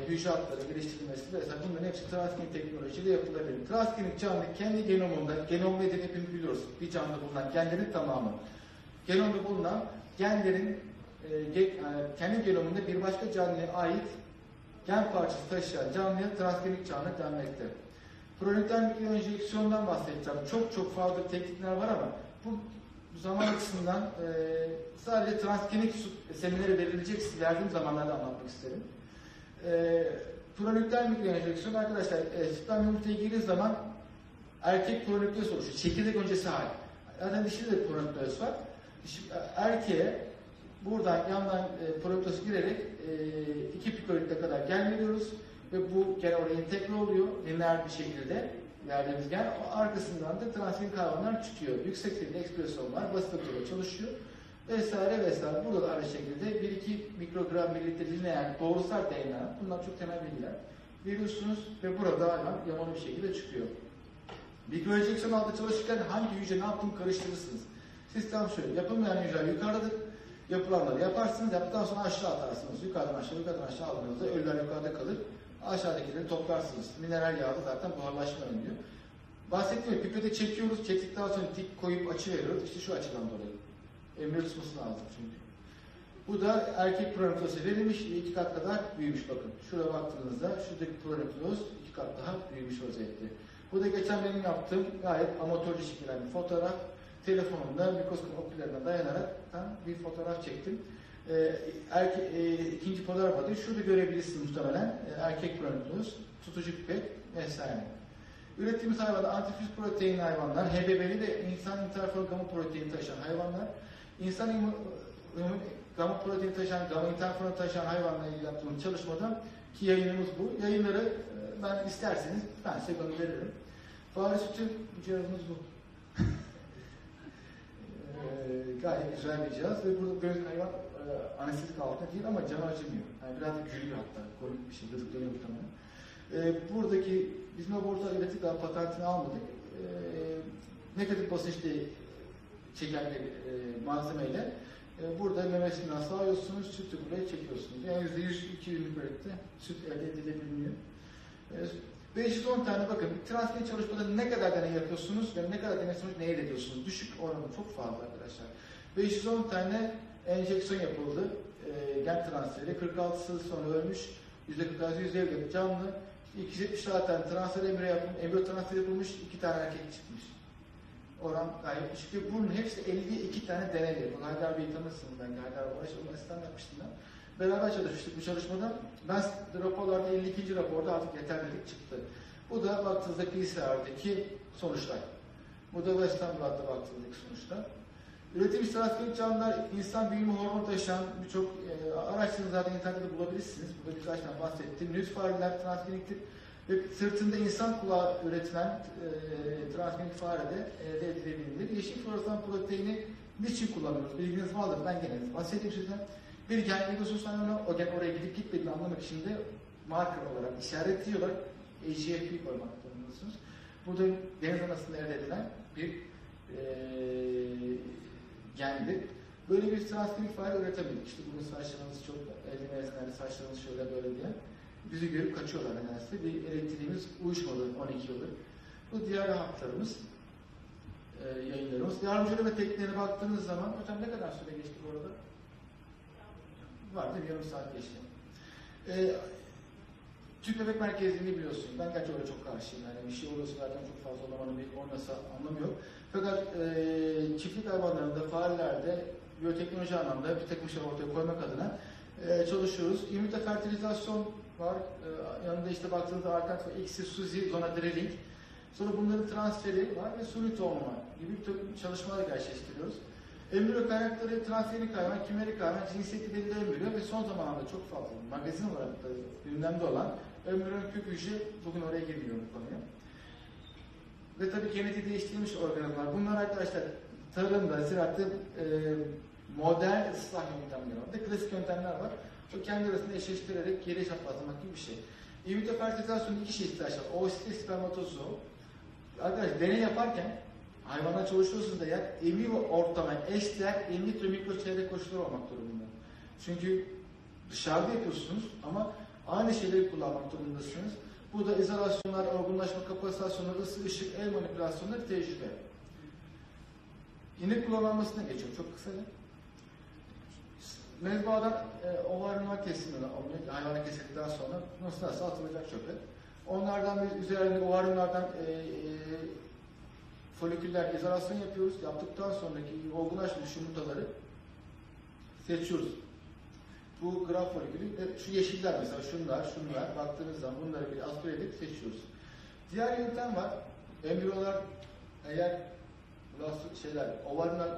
hücre hatları geliştirilmesi vesaire bunların hepsi transgenik teknolojiyle yapılabilir. Transgenik canlı kendi genomunda, genom nedir hepimiz biliyoruz. Bir canlı bulunan genlerin tamamı. Genomda bulunan genlerin ge- e, kendi genomunda bir başka canlıya ait gen parçası taşıyan canlıya transgenik canlı denmekte. Prolektar mikroenjeksiyondan bahsedeceğim. Çok çok farklı teknikler var ama bu zaman açısından e, sadece transgenik su- seminere verilecek verdiğim zamanlarda anlatmak isterim. E, prolektar mikroenjeksiyon arkadaşlar e, sperm yumurtaya girdiği zaman erkek prolektöz oluşuyor. Çekirdek öncesi hali. Zaten dişide de prolektöz var. Dişi, erkeğe buradan yandan e, prolektöz girerek e, iki pikolite kadar gen veriyoruz ve bu gen oraya entegre oluyor lineer bir şekilde verdiğimiz gen. O arkasından da transgenik hayvanlar çıkıyor. Yüksek seviyede ekspresyon basit akıllı çalışıyor vesaire vesaire. Burada da aynı şekilde 1-2 mikrogram mililitre lineer doğrusal DNA, bunlar çok temel bilgiler. Veriyorsunuz ve burada hayvan yamalı bir şekilde çıkıyor. Mikroenjeksiyon altında çalışırken hangi hücre ne yaptığını karıştırırsınız. Sistem şöyle, yapılmayan hücre yukarıdadır. Yapılanları yaparsınız, yaptıktan sonra aşağı atarsınız. Yukarıdan aşağı, yukarıdan aşağı aldığınızda ölüler yukarıda kalır. Aşağıdakileri toplarsınız. Mineral yağda zaten buharlaşma önlüyor. Bahsettiğim gibi pipete çekiyoruz, çektikten sonra tik koyup açı veriyoruz. İşte şu açıdan dolayı. Emre tutması lazım çünkü. Bu da erkek prolaktozu verilmiş, iki kat kadar büyümüş bakın. Şuraya baktığınızda şuradaki prolaktoz iki kat daha büyümüş vaziyette. Bu da geçen benim yaptığım gayet amatörce çekilen bir fotoğraf. Telefonumda mikroskop oküllerine dayanarak bir fotoğraf çektim. Ee, erke, e, ikinci fotoğraf adı şurada görebilirsiniz muhtemelen. Ee, erkek prolaktoz, tutucu pipet vesaire. Ürettiğimiz hayvanlar antifüz protein hayvanlar, HBB'li ve insan interferon gamma proteini taşıyan hayvanlar. İnsan immü- gamma proteini taşıyan, gamma interferon taşıyan hayvanlarla yaptığımız çalışmada ki yayınımız bu. Yayınları e, ben isterseniz ben size gönderirim. Fare sütü cihazımız bu. Ee, gayet güzel bir cihaz ve burada göz hayvan e, anestezik altında değil ama canı acımıyor. Yani biraz gülüyor hatta. Komik bir şey. Gıdıklanıyor muhtemelen. Ee, buradaki biz laboratuvar ürettik daha patentini almadık. Ee, negatif basınçlı çeken bir e, malzemeyle e, burada memesinden sağıyorsunuz, sütü buraya çekiyorsunuz. Yani yüzde yüz, iki yıllık üretti. Süt elde edilebiliyor. E, 510 tane bakın transfer çalışmada ne kadar deney yapıyorsunuz ve ne kadar deney sonucu ne elde ediyorsunuz? Düşük oranı çok fazla arkadaşlar. 510 tane enjeksiyon yapıldı. E, gen transferi. 46'sı sonra ölmüş. %46, %50 canlı. 270 tane transfer embriyo yapılmış, embriyo transfer yapılmış, 2 tane erkek çıkmış. Oran gayet düşük. Ve Bunun hepsi 52 tane deney yapıldı. Haydar Bey'i tanırsınız ben. Haydar Barış, onun asistan yapmıştım ben. Beraber çalışmıştık bu çalışmada. Ben raporlarda 52. raporda artık yeterlilik çıktı. Bu da baktığınızda PCR'deki sonuçlar. Bu da West Ham Blood'da baktığınızdaki sonuçlar. Üretim istatistik canlılar insan büyüme hormonu taşıyan birçok e, araçlarını zaten internette bulabilirsiniz. Burada birkaç tane bahsettim. Nüt fareler transgeniktir ve sırtında insan kulağı üretilen e, transgenik farede elde edilebilir. Yeşil floresan proteini niçin kullanıyoruz? Bilginiz vardır. Ben gene bahsedeyim sizden. Bir gen egzosus o gen oraya gidip gitmediğini anlamak için de marker olarak işaretliyorlar. AGFP koymak durumundasınız. Bu da deniz anasında elde edilen bir e, gendi. Böyle bir transgenik fare üretemedik. İşte bunun saçlarınız çok elde mezunları saçlarınız şöyle böyle diye. Bizi görüp kaçıyorlar nedense. Bir elektriğimiz uyuşmadı 12 yıldır. Bu diğer hatlarımız, e, yayınlarımız. Yardımcı üreme tekniğine baktığınız zaman, hocam ne kadar süre geçti bu arada? Var değil mi? Yarım saat geçti. E, Türk Bebek Merkezi'ni biliyorsun. Ben gerçi oraya çok karşıyım. Yani bir şey olursa zaten çok fazla olamanın bir olmasa anlamı yok. Fakat e, çiftlik hayvanlarında, farelerde biyoteknoloji anlamda bir takım şeyler ortaya koymak adına e, çalışıyoruz. İmmünite fertilizasyon var. E, yanında işte baktığınızda Arkat ve X'i, Suzi, Zonadreling. Sonra bunların transferi var ve suni tohum var gibi bir takım çalışmalar gerçekleştiriyoruz. Embriyo kaynakları transgenik hayvan, kimerik hayvan, cinsiyeti belli embriyo ve son zamanlarda çok fazla magazin olarak da gündemde olan embriyon kök hücre bugün oraya girmiyor bu konuya. Ve tabii genetiği değiştirilmiş organlar. Bunlar arkadaşlar tarımda, ziraatte e, modern ıslah yöntemleri var. Bir klasik yöntemler var. O kendi arasında eşleştirerek geri hesaplamak gibi bir şey. In vitro iki şey ihtiyaç var. Oosit ve spermatozoa. Arkadaşlar deney yaparken hayvanla çalışıyorsunuz da eğer in vivo ortama eşdeğer in vitro mikro çevre koşulları olmak durumunda. Çünkü dışarıda yapıyorsunuz ama aynı şeyleri kullanmak durumundasınız. Bu da izolasyonlar, olgunlaşma kapasitasyonları, ısı, ışık, el manipülasyonları tecrübe. İnek kullanılmasına geçiyor çok kısaca. Mezbahadan e, ovarınma kesimini alınıyor. Hayvana kesildikten sonra nasıl nasıl atılacak çöpe. Onlardan biz üzerinde ovarınlardan e, e, foliküller izolasyon yapıyoruz. Yaptıktan sonraki olgunlaşmış yumurtaları seçiyoruz. Bu graf folikülü, e, şu yeşiller mesela şunlar, şunlar baktığınız zaman bunları bir aspire edip seçiyoruz. Diğer yöntem var. Embriyolar eğer şeyler, ovarlar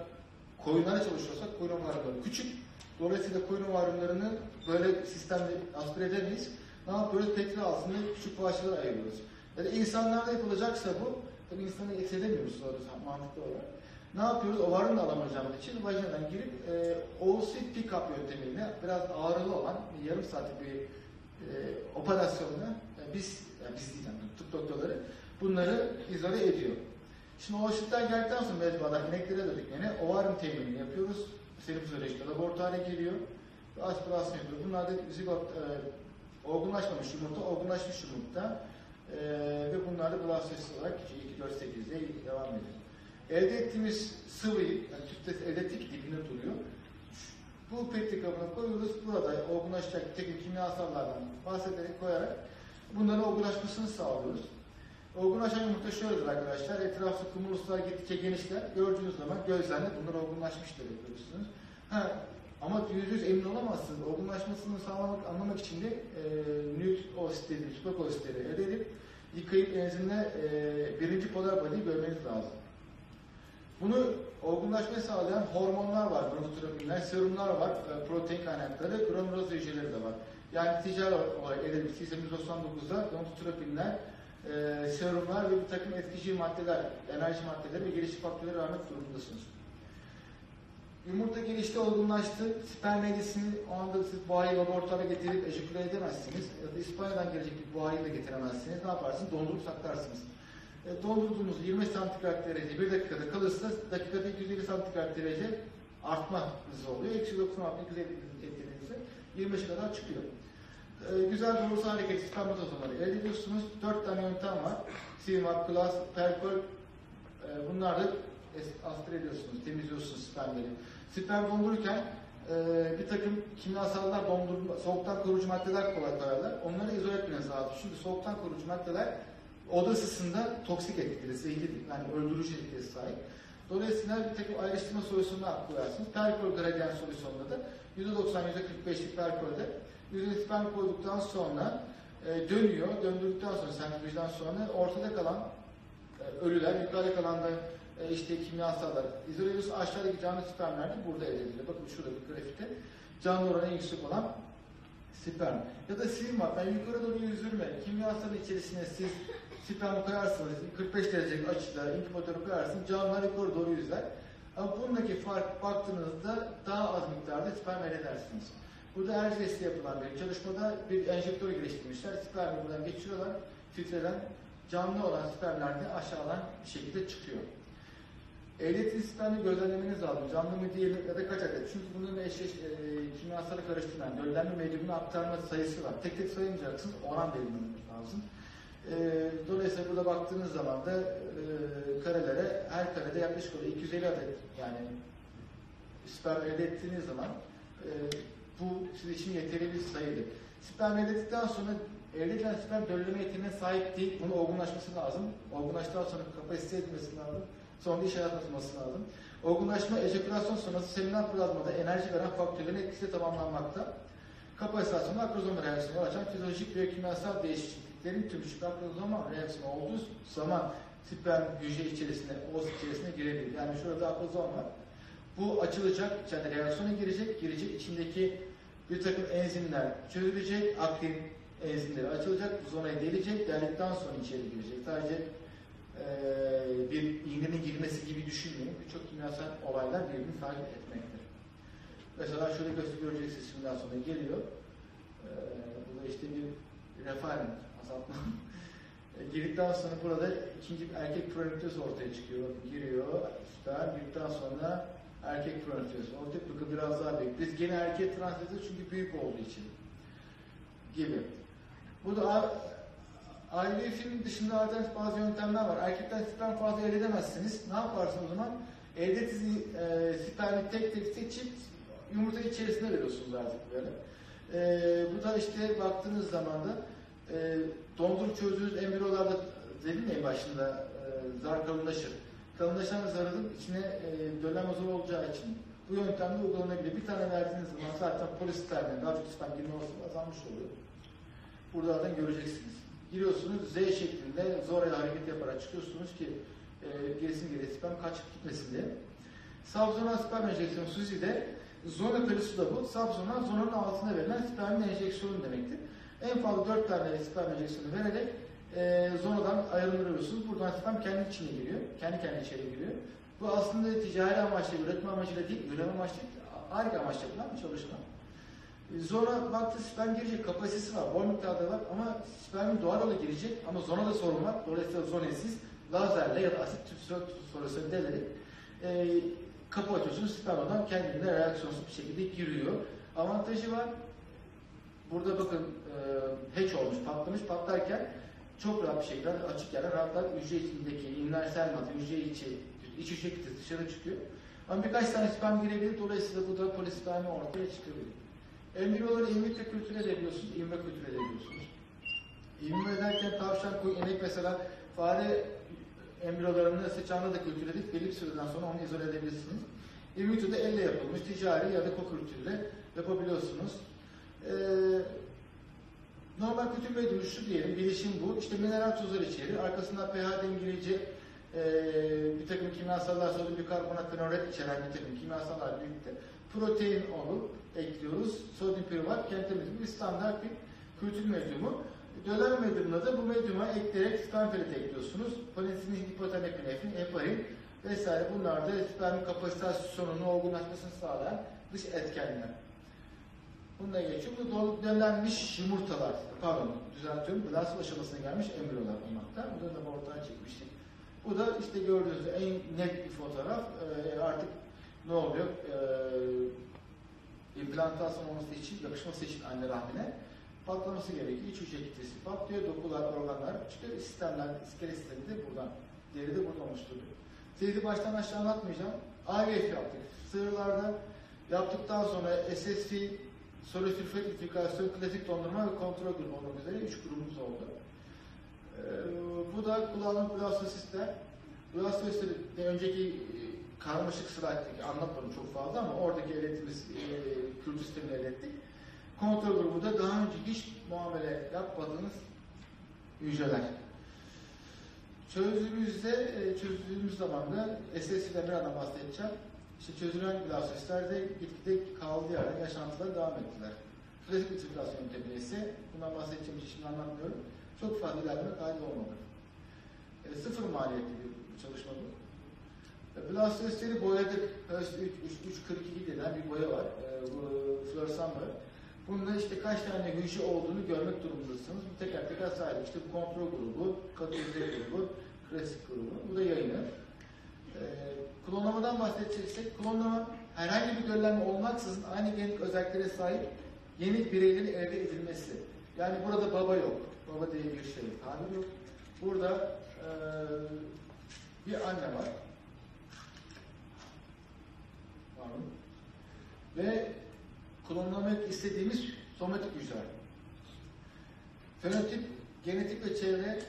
koyunlara çalışıyorsak koyun ovarları küçük. Dolayısıyla koyun ovarlarını böyle sistemde aspire edemeyiz. Ne yapıyoruz? Petri altında küçük parçalara ayırıyoruz. Yani insanlarda yapılacaksa bu, tabii insanı eksedemiyoruz sonrası mantıklı olarak. Ne yapıyoruz? Ovarını alamayacağımız için vajinadan girip e, oosit pick-up yöntemiyle biraz ağrılı olan yarım saatlik bir e, operasyonla e, biz, yani biz değil yani tıp doktorları bunları izole ediyor. Şimdi o geldikten sonra mezbahadan ineklere döndük yine ovaryum teminini yapıyoruz. Serifizolojide laboratuvara geliyor. Ve aspirasyon yapıyor. Bunlar da zigot e, olgunlaşmamış yumurta, olgunlaşmış yumurta e, ve bunlar da blastosis olarak 2, 4, 8'de devam ediyor. Elde ettiğimiz sıvıyı, yani tüpte elde ettik dibinde duruyor. Bu petri kabına koyuyoruz. Burada olgunlaşacak teknik kimyasallardan bahsederek koyarak bunların olgunlaşmasını sağlıyoruz. Olgunlaşan yumurta şöyledir arkadaşlar. Etrafı kumuruslar gittikçe genişler. Gördüğünüz zaman gözlerle bunlar olgunlaşmıştır görürsünüz. Ha, ama yüz yüz emin olamazsınız. Olgunlaşmasını sağlamak, anlamak için de e, nüt ositleri, tüpek ositleri elde edip yıkayıp enzimle e, birinci polar body'yi görmeniz lazım. Bunu olgunlaşmayı sağlayan hormonlar var, gonadotropinler, serumlar var, e, protein kaynakları, glomeruloz hücreleri de var. Yani ticari olarak edilmiş 1999'da gonadotropinler, e, serumlar ve bir takım etkici maddeler, enerji maddeleri ve gelişim faktörleri vermek durumundasınız. Yumurta gelişti, olgunlaştı. Sperm elisini o anda siz buhayı laboratuvara getirip ejeküle edemezsiniz. Ya da İspanya'dan gelecek bir buhayı da getiremezsiniz. Ne yaparsınız? Dondurup saklarsınız. E, dondurduğunuz 20 santigrat derece bir dakikada kalırsa dakikada 250 santigrat derece artma hızı oluyor. Eksi 96 250 ettiğinizde 25'e kadar çıkıyor. E, güzel doğrusal hareket spermatozoları elde ediyorsunuz. 4 tane yöntem var. CMAP, Glass, Percol e, bunlar da aspire ediyorsunuz, temizliyorsunuz spermleri. Sperm dondururken e, bir takım kimyasallar dondurma, soğuktan koruyucu maddeler kolay koyarlar. Onları izole etmeniz lazım. Çünkü soğuktan koruyucu maddeler oda ısısında toksik etkili, zehirli, yani öldürücü etkili sahip. Dolayısıyla bir takım ayrıştırma solüsyonuna koyarsınız. Perkol gradient solüsyonunda da %90, %45'lik perkolde yüzüne sperm koyduktan sonra e, dönüyor. Döndürdükten sonra, sentrifujdan sonra ortada kalan e, ölüler, yukarıda kalan da e, işte kimyasallar izole ediyoruz. Aşağıdaki canlı spermler de burada elde ediliyor. Bakın şurada bir grafikte canlı oranı en yüksek olan sperm. Ya da sim var. Ben yukarı doğru yüzdürme. Kimyasalın içerisine siz sperm koyarsınız. 45 derecelik açıda inkübatörü koyarsınız. Canlılar yukarı doğru yüzler. Ama bundaki fark baktığınızda daha az miktarda sperm elde edersiniz. Burada Erciyes'te yapılan bir çalışmada bir enjektör geliştirmişler. Spermi buradan geçiriyorlar. Filtreden canlı olan spermler de aşağıdan bir şekilde çıkıyor. Ettiğiniz spermi gözlemlemeniz lazım. Canlı mı değil ya da kaç adet. Çünkü bunun eşleş, e, kimyasalı karıştıran, gözlemli medyumunu aktarma sayısı var. Tek tek sayamayacaksınız, oran belirlemeniz lazım. E, dolayısıyla burada baktığınız zaman da e, karelere, her karede yaklaşık olarak 250 adet yani sperm elde ettiğiniz zaman e, bu sizin için yeterli bir sayıdır. Sperm elde ettikten sonra elde edilen sperm dölleme yeteneğine sahip değil. Bunun olgunlaşması lazım. Olgunlaştıktan sonra kapasite etmesi lazım. Sonra iş yaratması lazım. Olgunlaşma, ejekülasyon sonrası seminer plazmada enerji veren faktörlerin etkisi tamamlanmakta. Kapasitasyonu akrozoma reaksiyonu açan fizyolojik ve kimyasal değişikliklerin tümüşük akrozoma reaksiyonu olduğu zaman sperm hücre içerisine, oz içerisine girebilir. Yani şurada akrozom var. Bu açılacak, içeride reaksiyona girecek, girecek içindeki bir takım enzimler çözülecek, aktin enzimleri açılacak, zonaya delecek, deldikten sonra içeri girecek. Sadece eee, bir iğnenin girmesi gibi düşünmeyin. Birçok kimyasal olaylar birbirini takip etmektir. Mesela şöyle göster göreceksiniz şimdiden sonra geliyor. Eee bu da işte bir referent azaltma. E, Girdikten sonra burada ikinci erkek pronüktez ortaya çıkıyor. Giriyor, süper. Girdikten sonra erkek pronüktez. Ortaya bakın biraz daha. Biz gene erkek transferi çünkü büyük olduğu için. Gibi. Burada A- IVF'in dışında alternatif bazı yöntemler var. Erkekten sperm fazla elde edemezsiniz. Ne yaparsın o zaman? Elde e, spermi tek tek seçip yumurta içerisine veriyorsunuz artık böyle. E, bu da işte baktığınız zaman da e, dondurup çözdüğünüz embriyolarda dedim en başında e, zar kalınlaşır. Kalınlaşan zarın içine e, döllenme zor olacağı için bu yöntemde uygulanabilir. Bir tane verdiğiniz zaman zaten polisperden daha çok sperm girme olasılığı azalmış oluyor. Burada zaten göreceksiniz. Giriyorsunuz Z şeklinde zor hareket yaparak çıkıyorsunuz ki e, gerisin geri sperm kaçıp gitmesin diye. Subzonal sperm enjeksiyonu Suzi'de zona perisi da bu. Subzonal zonanın altına verilen spermin enjeksiyonu demektir. En fazla 4 tane sperm enjeksiyonu vererek e, zonadan ayrılıyorsunuz. Buradan sperm kendi içine giriyor. Kendi kendi içeri giriyor. Bu aslında ticari amaçlı, üretme amacıyla değil, üreme amaçlı değil, harika amaçlı yapılan bir çalışma. Zona baktı sperm girecek kapasitesi var, bol miktarda var ama spermin doğal yola girecek ama zona da sorun var. Dolayısıyla zonesiz lazerle ya da asit tüp sorusunu delerek e, kapı açıyorsunuz, sperm oradan kendine reaksiyonsuz bir şekilde giriyor. Avantajı var. Burada bakın e, hatch olmuş, patlamış, patlarken çok rahat bir şekilde açık yerden rahatlar hücre içindeki inlersel madde, hücre içi, iç hücre kitlesi dışarı çıkıyor. Ama birkaç tane sperm girebilir, dolayısıyla bu da polispermi ortaya çıkabilir. Embriyoları in vitro kültür edebiliyorsunuz, in vitro kültür edebiliyorsunuz. In vitro ederken tavşan, koyun, inek mesela fare embriyolarını sıçağında da kültür edip belli bir süreden sonra onu izole edebilirsiniz. In vitro'da elle yapılmış ticari ya da kokültürle yapabiliyorsunuz. Ee, normal kültür ve şu diyelim, bilişim bu. İşte mineral tuzlar içerir. Arkasında pH dengeleyici e, bir takım kimyasallar, sodyum bikarbonat, fenolet içeren bir takım kimyasallar birlikte protein olup ekliyoruz. Sodyum piruvat, kentemid bir standart bir kültür medyumu. Dölen medyumuna da bu medyuma ekleyerek sperm feleti ekliyorsunuz. Polisinin hipotenepinefrin, heparin vesaire bunlar da sperm kapasitasyonunun olgunlaşmasını sağlayan dış etkenler. Bunda geçiyor. Bu dolu- döllenmiş yumurtalar, pardon düzeltiyorum, blasf aşamasına gelmiş embriyolar olmakta. Bu da laboratuvar çekmiştik. Bu da işte gördüğünüz en net bir fotoğraf. Ee, artık ne oluyor? Ee, implantasyon olması için, yapışması için anne rahmine patlaması gerekiyor. İç hücre kitlesi patlıyor, dokular, organlar çıkıyor. Sistemler, iskelet sistemi de buradan, deri de buradan oluşturuyor. Sizi baştan aşağı anlatmayacağım. IVF yaptık. Sığırlarda yaptıktan sonra SST, solüsülfet itifikasyon, klasik dondurma ve kontrol grubu olmak üzere 3 grubumuz oldu. Ee, bu da kullanılan blastosistler. Blastosistleri de önceki e, karmaşık slayttaki anlatmadım çok fazla ama oradaki elde ettiğimiz e, kültür sistemini ettik. Kontrol grubu da daha önce hiç muamele yapmadığınız hücreler. Çözdüğümüzde, e, çözdüğümüz zaman da SSC'den bir adam bahsedeceğim. İşte çözülen blastosistler de gitgide kaldığı yerde yaşantılara devam ettiler. Klasik itifikasyon yöntemi ise, bundan bahsedeceğim için anlatmıyorum. Çok fazla ilerleme kaydı olmadı. E, sıfır maliyetli bir çalışma bu. E, blastosistleri boyadık. Höst 342 denen bir boya var. E, bu floresan var. Bunda işte kaç tane hücre olduğunu görmek durumundasınız. Bu teker teker saydık. İşte bu kontrol grubu, katalize grubu, klasik grubu. Bu da yayını. Ee, klonlamadan bahsedeceksek, klonlama herhangi bir döllenme olmaksızın aynı genetik özelliklere sahip yeni bireylerin elde edilmesi. Yani burada baba yok. Baba diye bir şey tabir yok. Burada eee, bir anne var. Pardon. Ve klonlamak istediğimiz somatik hücreler. Fenotip, genetik ve çevre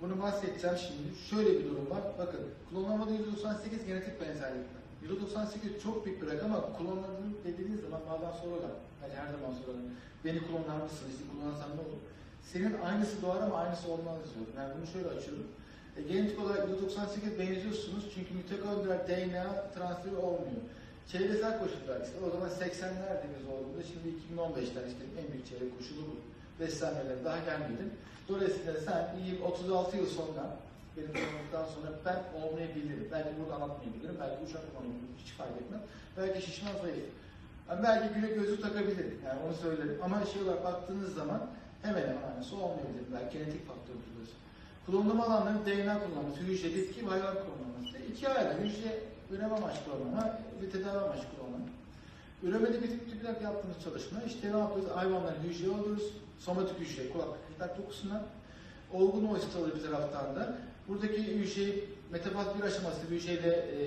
bunu bahsedeceğim şimdi. Şöyle bir durum var. Bakın klonlamada %98 genetik benzerlik var. %98 çok büyük bir rakam ama klonladığını dediğiniz zaman bazen soruyorlar. Hani her zaman soruyorlar. Beni klonlar mısın? İşte klonlansam ne olur? Senin aynısı doğar ama aynısı olmaz diyor. Yani bunu şöyle açıyorum. E, genetik olarak %98 benziyorsunuz çünkü mitokondrial DNA transferi olmuyor. Çevresel koşullar işte o zaman 80'lerde biz olduğunda şimdi 2015'ten işte en büyük çevre koşulu bu. Beslenmeler daha gelmedi. Dolayısıyla sen iyi 36 yıl sonra benim sorumluluktan sonra ben olmayabilirim. Belki burada anlatmayabilirim. Belki uçak kullanabilirim. Hiç fark etmez. Belki şişman zayıf. Yani belki güne gözlük takabilirim. Yani onu söylerim. Ama şey olarak baktığınız zaman hemen hemen aynısı olmayabilir. Belki genetik faktör biliyorsun. Kullanılma alanları DNA kullanması, hücre, bitki ve hayvan kullanılması. İki ayrı. Hücre üreme amaçlı kullanma ve tedavi amaçlı kullanma. Üremede bir tip tüpler yaptığımız çalışma. İşte ne yapıyoruz? Hayvanların hücre alıyoruz. Somatik hücre, kulak, gıdak dokusundan. Olgun oysit alıyor bir taraftan da. Buradaki hücreyi metabat bir aşaması hücreyle e,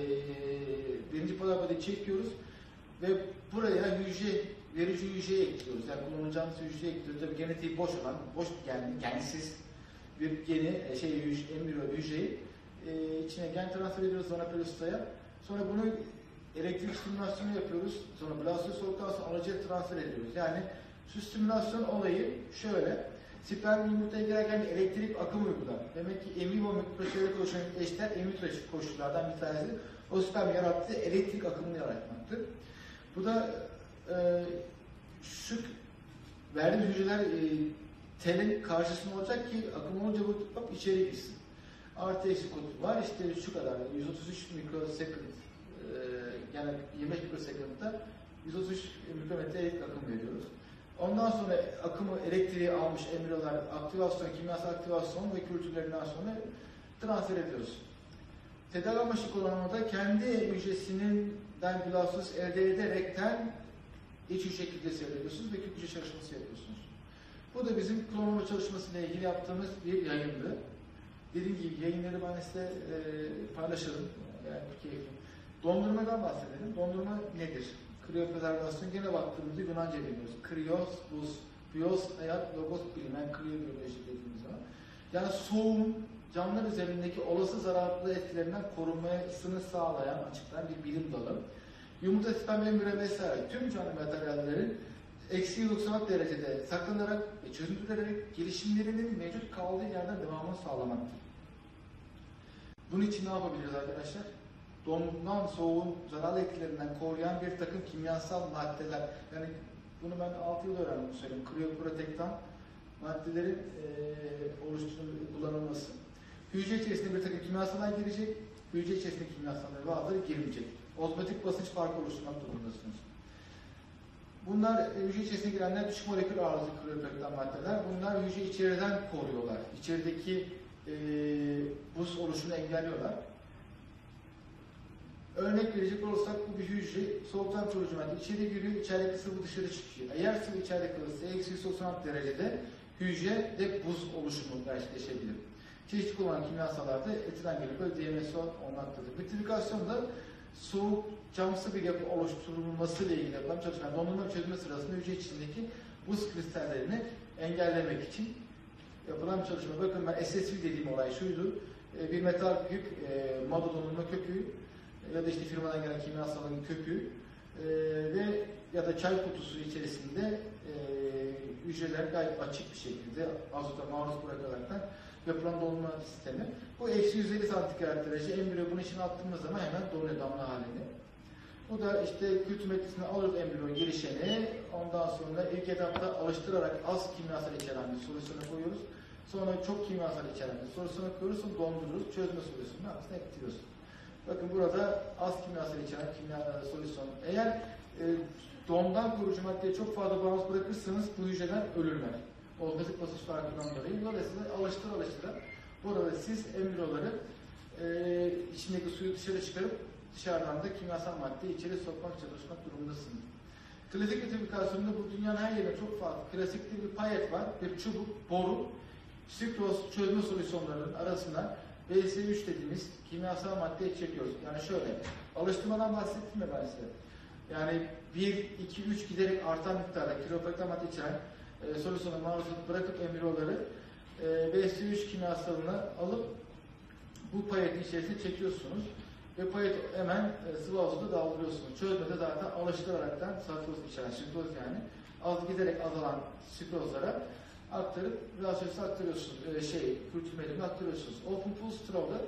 birinci parabada çekiyoruz ve buraya hücre, verici hücre ekliyoruz. Yani kullanacağımız hücre ekliyoruz. Tabii genetiği boş olan, boş yani gensiz bir geni, e, şey hücre, embriyo hücreyi e, içine gen transfer ediyoruz zona peristaya. Sonra bunu elektrik stimülasyonu yapıyoruz. Sonra blastoz soğuktan sonra aracıya transfer ediyoruz. Yani şu stimülasyon olayı şöyle. Sperm yumurtaya girerken bir elektrik akım uygular. Demek ki vivo mikroşehirde koşan eşler vitro koşullardan bir tanesi. O sperm yarattığı elektrik akımını yaratmaktır. Bu da e, şu verdiğimiz hücreler e, telin karşısında olacak ki akım olunca bu hop içeri girsin. Artı eksi kutu var işte şu kadar 133 mikrosecond e, yani 25 mikrosekundda 133 mikrometre elektrik akım veriyoruz. Ondan sonra akımı elektriği almış embriyolar aktivasyon, kimyasal aktivasyon ve kültürlerinden sonra transfer ediyoruz. Tedavi amaçlı kullanımda kendi hücresinden blastoz elde ederekten iç hücre kitlesi elde ediyorsunuz ve kök hücre çalışması yapıyorsunuz. Bu da bizim klonlama çalışmasıyla ilgili yaptığımız bir yayındı. Dediğim gibi yayınları ben size e, paylaşırım. Yani keyifli. Dondurmadan bahsedelim. Dondurma nedir? Kriyopreservasyon gene baktığımızda Yunanca biliyoruz. Kriyos, buz, bios, hayat, logos bilim. Yani kriyobiyoloji dediğimiz zaman. Yani soğuğun canlılar üzerindeki olası zararlı etkilerinden korunmasını sağlayan açıklayan bir bilim dalı. Yumurta, sperm, embriyo vesaire tüm canlı materyallerin eksi 90 derecede saklanarak ve çözüntülerek gelişimlerinin mevcut kaldığı yerden devamını sağlamaktır. Bunun için ne yapabiliriz arkadaşlar? Dondan, soğuğun zararlı etkilerinden koruyan bir takım kimyasal maddeler. Yani bunu ben 6 yıl öğrendim söyleyeyim. Kriyoprotektan maddelerin e, oluşturulması, kullanılması. Hücre içerisinde bir takım kimyasallar girecek, hücre içerisinde kimyasallar bazıları girmeyecek. Ozmotik basınç farkı oluşturmak durumundasınız. Bunlar hücre içerisine girenler düşük molekül ağırlıklı kriyoprotektan maddeler. Bunlar hücre içeriden koruyorlar. İçerideki e, buz oluşunu engelliyorlar. Örnek verecek olursak bu bir hücre soğuktan madde içeri giriyor, içerideki sıvı dışarı çıkıyor. Eğer sıvı içeride kalırsa eksi 196 derecede hücrede buz oluşumu gerçekleşebilir. Çeşitli kullanılan kimyasallarda etilen glikol, DMSO olmaktadır. Vitrifikasyonda soğuk camsı bir yapı oluşturulması ile ilgili yapılan çalışma, dondurma çözümü sırasında hücre içindeki buz kristallerini engellemek için yapılan çalışma. Bakın ben SSV dediğim olay şuydu. E, Bir metal yük, e, mado dondurma köpüğü ya da işte firmadan gelen kimyasalın köpüğü e, ve ya da çay kutusu içerisinde e, hücreler gayet açık bir şekilde azota maruz bırakaraktan yapılan donma sistemi. Bu eksi 150 santigrat derece embriyo bunun içine attığımız zaman hemen donuyor damla halinde. Bu da işte kültür alıyoruz embriyon gelişeni. Ondan sonra ilk etapta alıştırarak az kimyasal içeren bir solüsyona koyuyoruz. Sonra çok kimyasal içeren bir solüsyona koyuyoruz. Sonra donduruyoruz. Çözme solüsyonunu aslında ektiriyoruz. Bakın burada az kimyasal içeren kimya solüsyon. Eğer e, dondan koruyucu maddeye çok fazla maruz bırakırsanız bu hücreler ölürler. Ozmotik basınç farkından dolayı. Dolayısıyla alıştır alıştıra burada siz embriyoları e, içindeki suyu dışarı çıkarıp dışarıdan da kimyasal maddeyi içeri sokmak çalışmak durumundasınız. Klasik vitrifikasyonda bu dünyanın her yerinde çok farklı. Klasikte bir payet var, bir çubuk, boru, sikroz çözme solüsyonlarının arasına BS3 dediğimiz kimyasal madde çekiyoruz. Yani şöyle, alıştırmadan bahsettim ya ben size. Yani 1, 2, 3 giderek artan miktarda madde içeren e, solüsyona maruz bırakıp embriyoları e, BS3 kimyasalını alıp bu payetin içerisine çekiyorsunuz ve payet hemen e, sıvı havuzuda daldırıyorsunuz. Çözmede zaten alıştıraraktan sakroz içeren, sikroz yani az giderek azalan sikrozlara aktarıp rasyosu aktarıyorsunuz, e, şey, kültür medyumuna aktarıyorsunuz. Open pool straw'da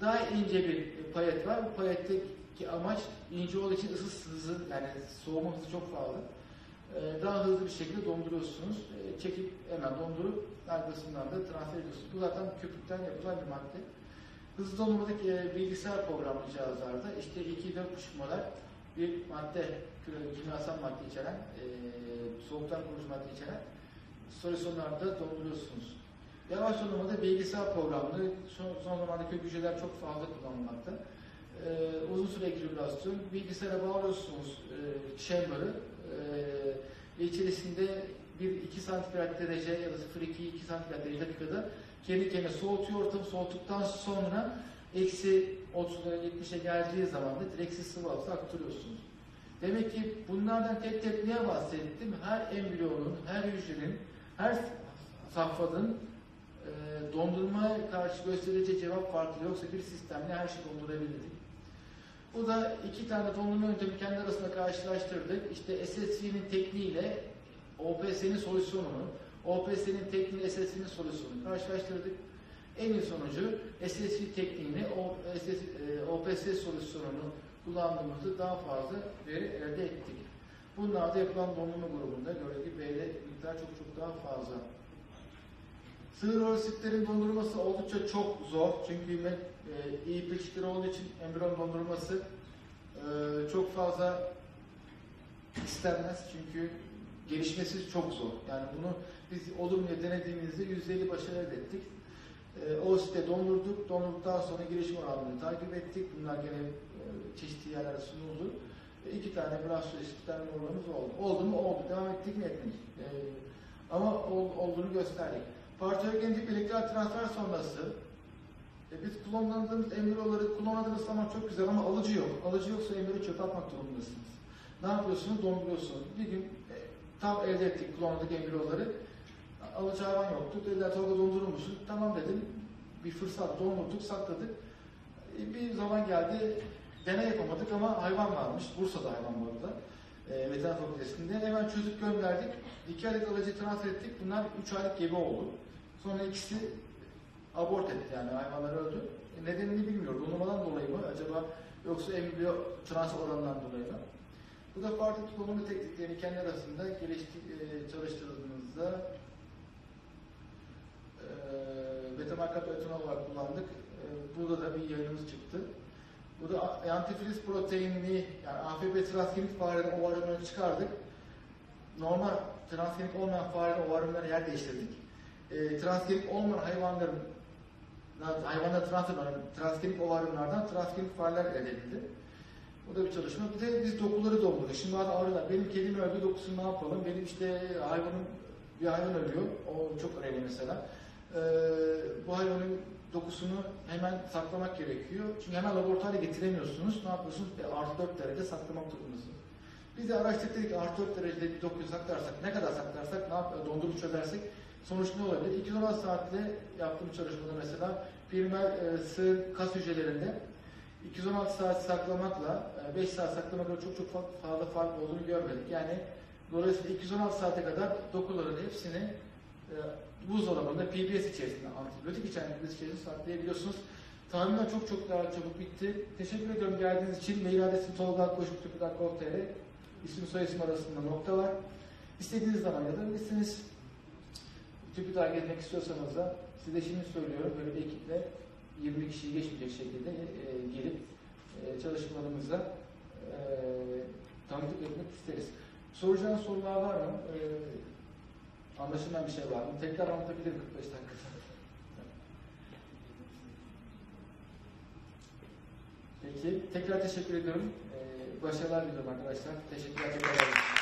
daha ince bir payet var. Bu payette ki amaç ince olduğu için ısı hızı yani soğuma hızı çok fazla. Ee, daha hızlı bir şekilde donduruyorsunuz. Ee, çekip hemen dondurup arkasından da transfer ediyorsunuz. Bu zaten köpükten yapılan bir madde. Hızlı dondurmadaki e, bilgisayar programlı cihazlarda işte 2-4,5 model bir madde, kimyasal madde içeren, e, soğuktan koruyucu madde içeren solüsyonlarda donduruyorsunuz. Yavaş dondurmada bilgisayar programlı, son, son zamanda kök hücreler çok fazla kullanılmakta. Ee, uzun süre ekülübrasyon, bilgisayara bağlıyorsunuz e, chamber'ı ve içerisinde 1-2 santigrat derece ya da 0-2-2 santigrat derece dakikada kendi kendine soğutuyor ortamı soğuttuktan sonra eksi 30'lara 70'e geldiği zaman da direkt siz sıvı hapse aktarıyorsunuz. Demek ki bunlardan tek tek niye bahsettim? Her embriyonun, her hücrenin, her safhadın e, dondurmaya karşı göstereceği cevap farklı. Yoksa bir sistemle her şeyi dondurabilirdik. Bu da iki tane dondurma yöntemi kendi arasında karşılaştırdık. İşte SSV'nin tekniğiyle OPS'nin solüsyonunu, OPS'nin tekniğiyle SSV'nin solüsyonunu karşılaştırdık. En iyi sonucu SSV tekniğini o SS, e, OPS solüsyonunu kullandığımızda daha fazla veri elde ettik. Bunlar da yapılan dondurma grubunda gördüğü gibi B'de miktar çok çok daha fazla. Sığır orositlerin dondurulması oldukça çok zor. Çünkü e, iyi peçetleri olduğu için embriyon dondurulması e, çok fazla istenmez. Çünkü gelişmesi çok zor. Yani bunu biz diye denediğimizde %50 başarı elde ettik. E, o site dondurduk. Dondurduktan sonra gelişim oranını takip ettik. Bunlar gene e, çeşitli yerlere sunuldu. İki tane biraz süreçlikten oranımız oldu. Oldu mu? Oldu. Devam ettik mi? Etmedik. E, ama ol, olduğunu gösterdik. Parçagenetik elektrik transfer sonrası e, biz klonlandığımız embriyoları klonladığınız zaman çok güzel ama alıcı yok. Alıcı yoksa embriyo çöpe atmak durumundasınız. Ne yapıyorsunuz? Donduruyorsunuz. Bir gün e, tam elde ettik klonladık embriyoları. Alıcı hayvan yoktu. Dediler Tolga dondurur musun? Tamam dedim. Bir fırsat dondurduk, sakladık. E, bir zaman geldi. Deney yapamadık ama hayvan varmış. Bursa'da hayvan bu arada. E, veteriner fakültesinde. Hemen çözüp gönderdik. İki aylık alıcı transfer ettik. Bunlar üç aylık gebe oldu. Sonra ikisi abort etti yani hayvanlar öldü. E, nedenini bilmiyorum. Donurmadan dolayı mı acaba yoksa embriyo transfer oranından dolayı mı? Bu da farklı kullanımı tekniklerini kendi arasında gelişti, e, çalıştırdığımızda e, beta-markat öğretim olarak kullandık. E, burada da bir yayınımız çıktı. Bu da antifriz proteinini yani AFP transgenik farelerin ovaryumlarını çıkardık. Normal transgenik olmayan farelerin ovaryumlarına yer değiştirdik. E, transgenik olmayan hayvanların hayvanlar transfer transgenik ovaryumlardan transgenik fareler elde edildi. Bu da bir çalışma. Bir de biz dokuları doldurduk. Şimdi bazı arıyorlar. Benim kedim öldü, dokusunu ne yapalım? Benim işte hayvanım, bir hayvan ölüyor. O çok önemli mesela. Ee, bu hayvanın dokusunu hemen saklamak gerekiyor. Çünkü hemen laboratuvara getiremiyorsunuz. Ne yapıyorsunuz? Bir artı 4 derece saklamak durumundasınız. Biz de araştırdık ki artı 4 derecede bir dokuyu saklarsak, ne kadar saklarsak, ne yap dondurup çözersek sonuç ne olabilir? 216 saatte yaptığım çalışmada mesela primer e, sığır kas hücrelerinde 216 saat saklamakla e, 5 saat saklamakla çok çok fa- fazla fark olduğunu görmedik. Yani dolayısıyla 216 saate kadar dokuların hepsini e, buzdolabında PBS içerisinde antibiyotik PBS içerisinde saklayabiliyorsunuz. Tahminler çok çok daha çabuk bitti. Teşekkür ediyorum geldiğiniz için. Mail adresim Tolga Koşuk Tüpüdak.tr İsim soy isim arasında nokta var. İstediğiniz zaman yazabilirsiniz. TÜBİTAK'a gezmek istiyorsanız da size şimdi söylüyorum böyle bir ekiple 20 kişiyi geçmeyecek şekilde e, gelip e, çalışmalarımıza e, tanıklık etmek isteriz. Soracağınız sorular var mı? E, anlaşılmayan bir şey var mı? Tekrar anlatabilirim 45 dakikada. Peki, tekrar teşekkür ediyorum. E, başarılar diliyorum arkadaşlar. Teşekkürler tekrar.